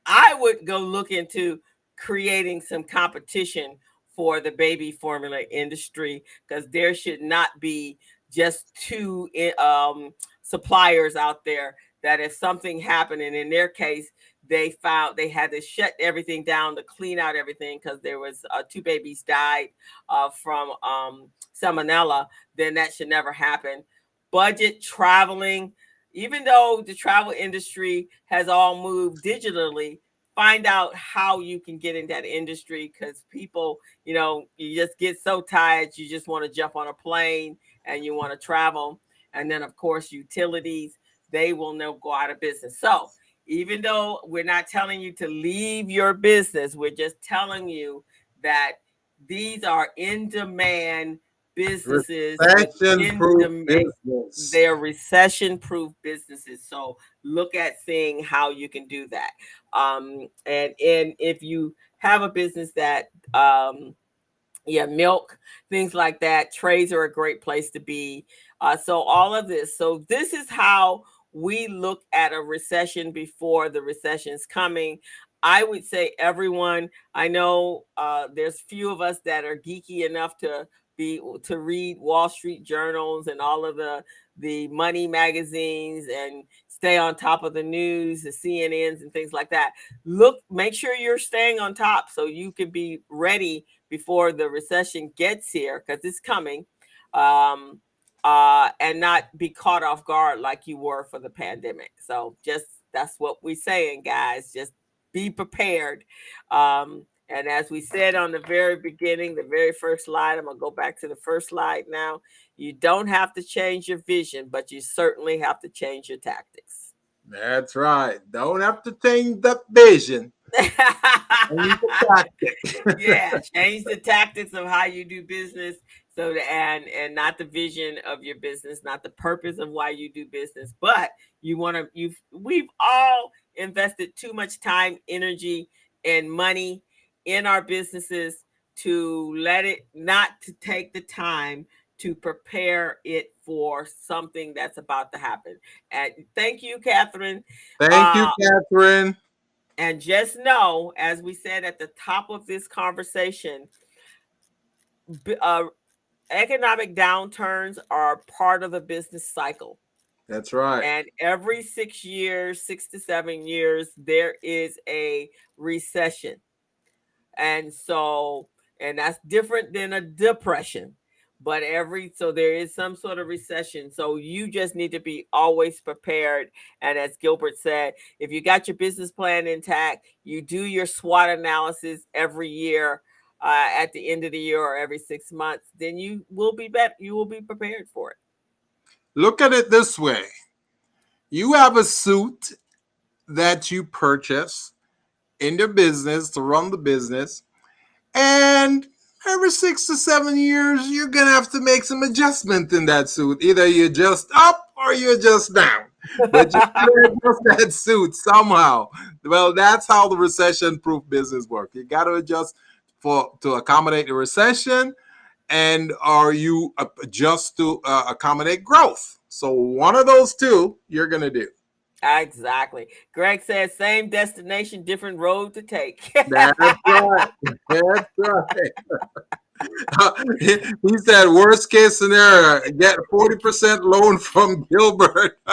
i would go look into creating some competition for the baby formula industry because there should not be just two eh, um, suppliers out there that if something happened and in their case they found they had to shut everything down to clean out everything because there was uh, two babies died uh, from um, salmonella then that should never happen. Budget traveling even though the travel industry has all moved digitally find out how you can get in that industry because people you know you just get so tired you just want to jump on a plane and you want to travel. And then of course utilities they will now go out of business. So even though we're not telling you to leave your business, we're just telling you that these are in demand businesses. Recession proof business. They're recession proof businesses. So look at seeing how you can do that. Um, and and if you have a business that um, yeah, milk, things like that, trays are a great place to be. Uh, so all of this. So this is how we look at a recession before the recession's coming. I would say everyone. I know uh, there's few of us that are geeky enough to be to read Wall Street journals and all of the the money magazines and stay on top of the news, the CNNs and things like that. Look, make sure you're staying on top so you can be ready before the recession gets here because it's coming. Um, uh, and not be caught off guard like you were for the pandemic. So just that's what we're saying, guys. Just be prepared. Um, and as we said on the very beginning, the very first slide, I'm gonna go back to the first slide now. You don't have to change your vision, but you certainly have to change your tactics. That's right. Don't have to change the vision. yeah, change the tactics of how you do business so the and and not the vision of your business, not the purpose of why you do business, but you want to you've we've all invested too much time, energy, and money in our businesses to let it not to take the time to prepare it for something that's about to happen. And thank you, Catherine. Thank uh, you, Catherine. And just know, as we said at the top of this conversation, uh, economic downturns are part of the business cycle. That's right. And every six years, six to seven years, there is a recession. And so, and that's different than a depression. But every so there is some sort of recession. So you just need to be always prepared. And as Gilbert said, if you got your business plan intact, you do your SWOT analysis every year uh, at the end of the year or every six months, then you will be better. You will be prepared for it. Look at it this way: you have a suit that you purchase in your business to run the business, and every six to seven years, you're gonna have to make some adjustment in that suit. Either you adjust up or you adjust down. But you adjust that suit somehow. Well, that's how the recession-proof business works. You got to adjust for to accommodate the recession? And are you adjust to uh, accommodate growth? So one of those two you're to do. Exactly. Greg says same destination different road to take. That's right. That's right. He said worst case scenario get 40% loan from gilbert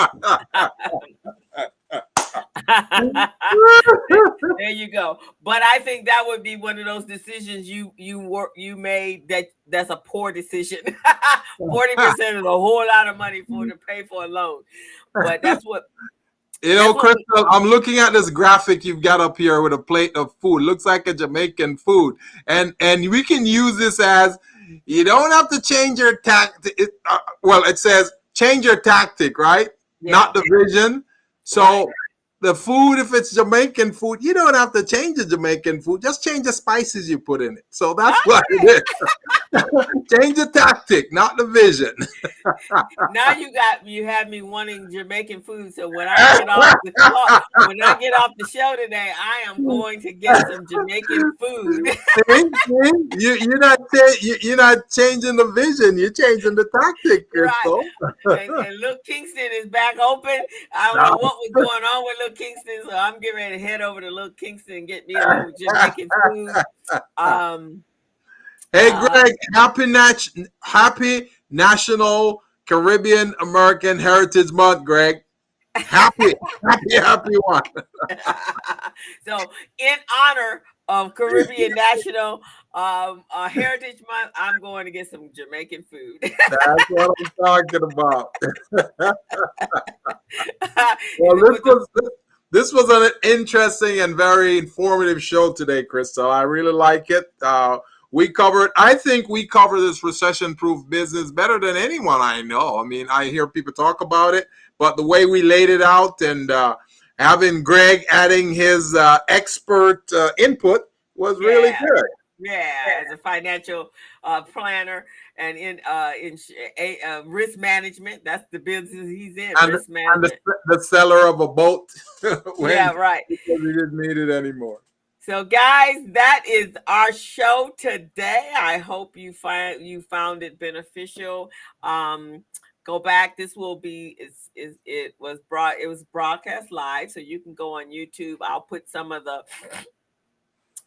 there you go. But I think that would be one of those decisions you you work you made that that's a poor decision. Forty percent is a whole lot of money for to pay for a loan. But that's what you know, Crystal, I'm looking at this graphic you've got up here with a plate of food. Looks like a Jamaican food, and and we can use this as you don't have to change your tactic. Uh, well, it says change your tactic, right? Yeah. Not the vision. So right the food, if it's Jamaican food, you don't have to change the Jamaican food. Just change the spices you put in it. So that's what it is. change the tactic, not the vision. now you got you have me wanting Jamaican food. So when I get off the clock, when I get off the show today, I am going to get some Jamaican food. you, you're not you're not changing the vision. You're changing the tactic, Right. And, and look, Kingston is back open. I don't no. know what was going on with Little Kingston, so I'm getting ready to head over to Little Kingston and get me a little Jamaican food. Um, hey, uh, Greg, uh, happy nat- happy National Caribbean American Heritage Month, Greg. Happy, happy, happy one. so, in honor of Caribbean National um, uh, Heritage Month, I'm going to get some Jamaican food. That's what I'm talking about. well, this was this was an interesting and very informative show today, Crystal. I really like it. Uh, we covered, I think we cover this recession proof business better than anyone I know. I mean, I hear people talk about it, but the way we laid it out and uh, having Greg adding his uh, expert uh, input was yeah. really good. Yeah, as a financial uh, planner and in uh, in a, uh, risk management, that's the business he's in. Risk management. The, the, seller of a boat. yeah, right. Because he didn't need it anymore. So, guys, that is our show today. I hope you find you found it beneficial. Um, go back. This will be is is it was brought it was broadcast live, so you can go on YouTube. I'll put some of the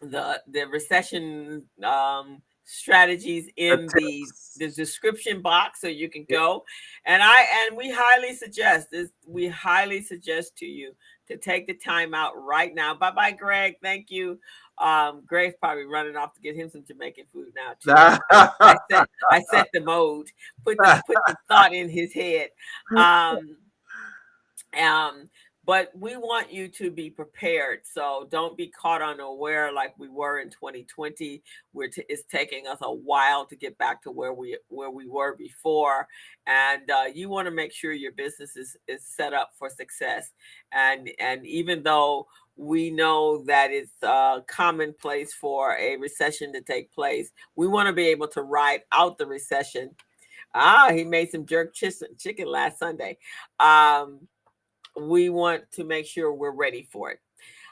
the the recession um strategies in the the description box so you can go. And i and we highly suggest this we highly suggest to you to take the time out right now. Bye bye greg. Thank you. Um greg's probably running off to get him some jamaican food now too. I, set, I set the mode put the, put the thought in his head. Um um but we want you to be prepared. So don't be caught unaware like we were in 2020. Where t- it's taking us a while to get back to where we where we were before, and uh, you want to make sure your business is is set up for success. And and even though we know that it's uh, commonplace for a recession to take place, we want to be able to ride out the recession. Ah, he made some jerk chicken last Sunday. Um, we want to make sure we're ready for it.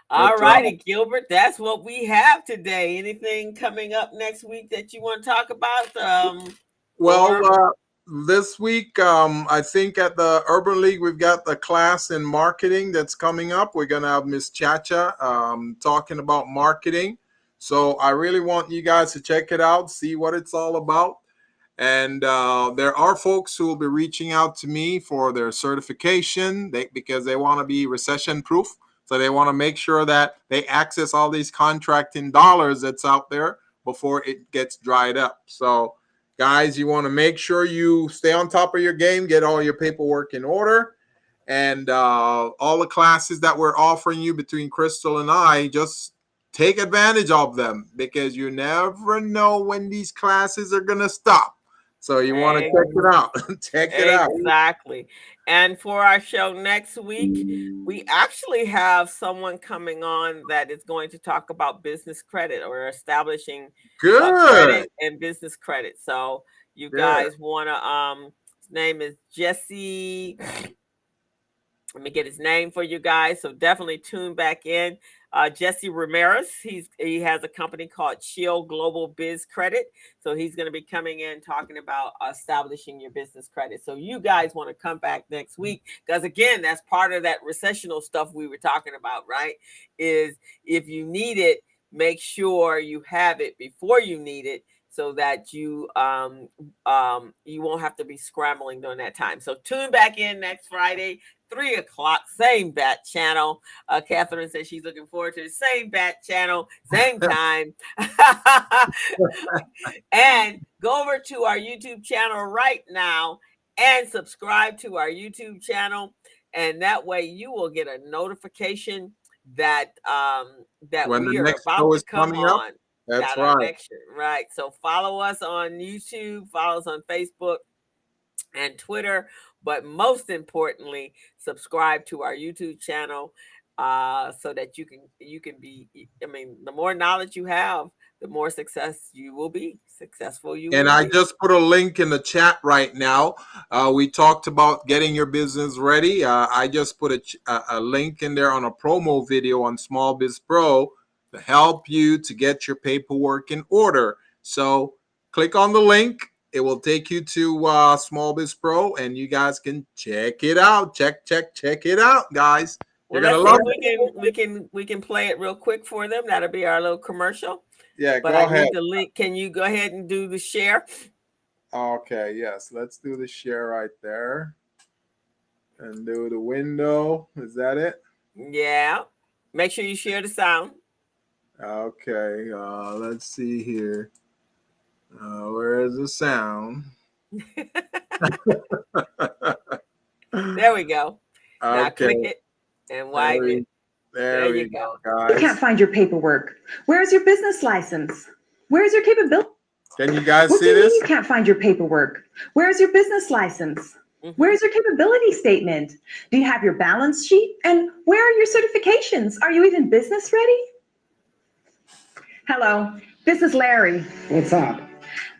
All righty, Gilbert, that's what we have today. Anything coming up next week that you want to talk about? Um, well, uh, this week, um, I think at the Urban League, we've got the class in marketing that's coming up. We're going to have Miss Chacha um, talking about marketing. So I really want you guys to check it out, see what it's all about. And uh, there are folks who will be reaching out to me for their certification they, because they want to be recession proof. So they want to make sure that they access all these contracting dollars that's out there before it gets dried up. So, guys, you want to make sure you stay on top of your game, get all your paperwork in order. And uh, all the classes that we're offering you between Crystal and I, just take advantage of them because you never know when these classes are going to stop. So you want to check it out. check it exactly. out. Exactly. And for our show next week, we actually have someone coming on that is going to talk about business credit or establishing good credit and business credit. So you Good. guys want to um his name is Jesse let me get his name for you guys. So definitely tune back in uh, Jesse Ramirez. He's he has a company called Chill Global Biz Credit. So he's going to be coming in talking about establishing your business credit. So you guys want to come back next week because again, that's part of that recessional stuff we were talking about, right? Is if you need it, make sure you have it before you need it so that you um um you won't have to be scrambling during that time. So tune back in next Friday three o'clock, same bat channel. Uh, Catherine says she's looking forward to the same bat channel, same time. and go over to our YouTube channel right now and subscribe to our YouTube channel. And that way you will get a notification that um that when we are about to come on. Up, that's right. right. So follow us on YouTube, follow us on Facebook and Twitter but most importantly, subscribe to our YouTube channel uh, so that you can you can be. I mean, the more knowledge you have, the more success you will be successful. You and I be. just put a link in the chat right now. Uh, we talked about getting your business ready. Uh, I just put a, a link in there on a promo video on SmallBizPro to help you to get your paperwork in order. So click on the link it will take you to uh, SmallBizPro, and you guys can check it out. Check, check, check it out, guys. You're well, gonna love we it. Can, we can we can play it real quick for them. That'll be our little commercial. Yeah, but go I ahead. need the link. Can you go ahead and do the share? Okay, yes. Let's do the share right there. And do the window. Is that it? Yeah. Make sure you share the sound. Okay. Uh, let's see here. Uh, where is the sound? there we go. Okay. Now click it and widen it. There, there we you go. go, You can't find your paperwork. Where's your business license? Where's your capability? Can you guys what see do you this? mean you can't find your paperwork? Where's your business license? Mm-hmm. Where's your capability statement? Do you have your balance sheet? And where are your certifications? Are you even business ready? Hello, this is Larry. What's up?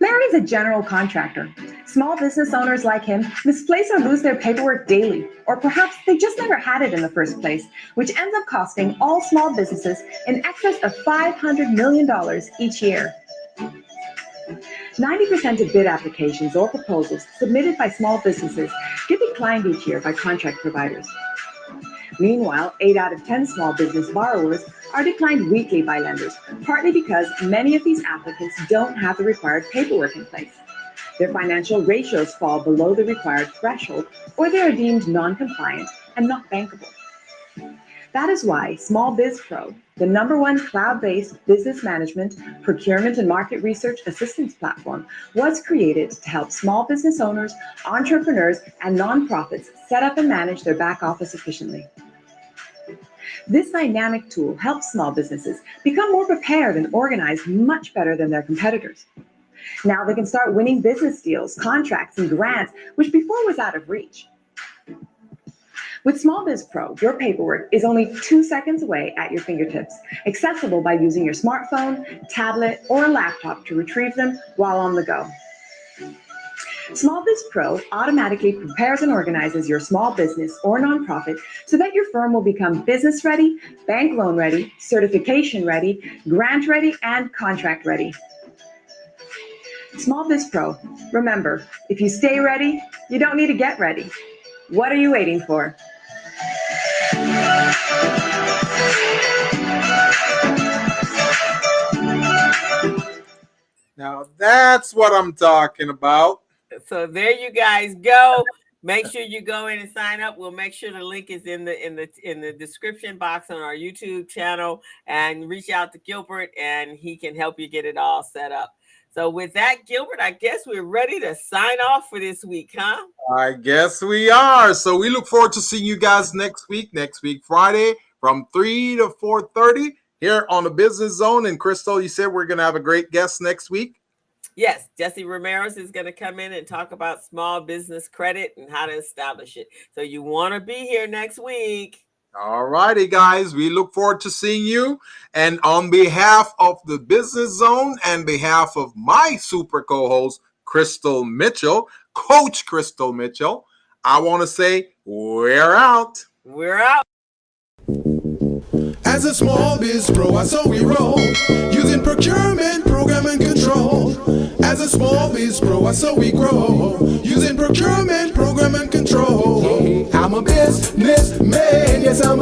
Larry's a general contractor. Small business owners like him misplace or lose their paperwork daily, or perhaps they just never had it in the first place, which ends up costing all small businesses in excess of $500 million each year. 90% of bid applications or proposals submitted by small businesses get declined each year by contract providers. Meanwhile, 8 out of 10 small business borrowers are declined weekly by lenders, partly because many of these applicants don't have the required paperwork in place. Their financial ratios fall below the required threshold, or they are deemed non compliant and not bankable. That is why SmallBizPro, the number one cloud based business management, procurement, and market research assistance platform, was created to help small business owners, entrepreneurs, and nonprofits set up and manage their back office efficiently. This dynamic tool helps small businesses become more prepared and organized much better than their competitors. Now they can start winning business deals, contracts, and grants, which before was out of reach. With SmallBizPro, your paperwork is only two seconds away at your fingertips, accessible by using your smartphone, tablet, or laptop to retrieve them while on the go. SmallBizPro automatically prepares and organizes your small business or nonprofit so that your firm will become business ready, bank loan ready, certification ready, grant ready, and contract ready. SmallBizPro, remember, if you stay ready, you don't need to get ready. What are you waiting for? Now that's what I'm talking about. So there you guys go. Make sure you go in and sign up. We'll make sure the link is in the in the in the description box on our YouTube channel and reach out to Gilbert and he can help you get it all set up. So with that, Gilbert, I guess we're ready to sign off for this week, huh? I guess we are. So we look forward to seeing you guys next week, next week Friday from 3 to 4:30 here on the Business Zone. And Crystal, you said we're going to have a great guest next week. Yes, Jesse Ramirez is going to come in and talk about small business credit and how to establish it. So you want to be here next week. All righty, guys. We look forward to seeing you. And on behalf of the Business Zone and behalf of my super co-host, Crystal Mitchell, Coach Crystal Mitchell, I want to say we're out. We're out. As a small biz pro, I saw we roll using procurement, program, and control. As a small biz pro, saw we grow using procurement, program, and control. I'm a businessman, yes, I'm a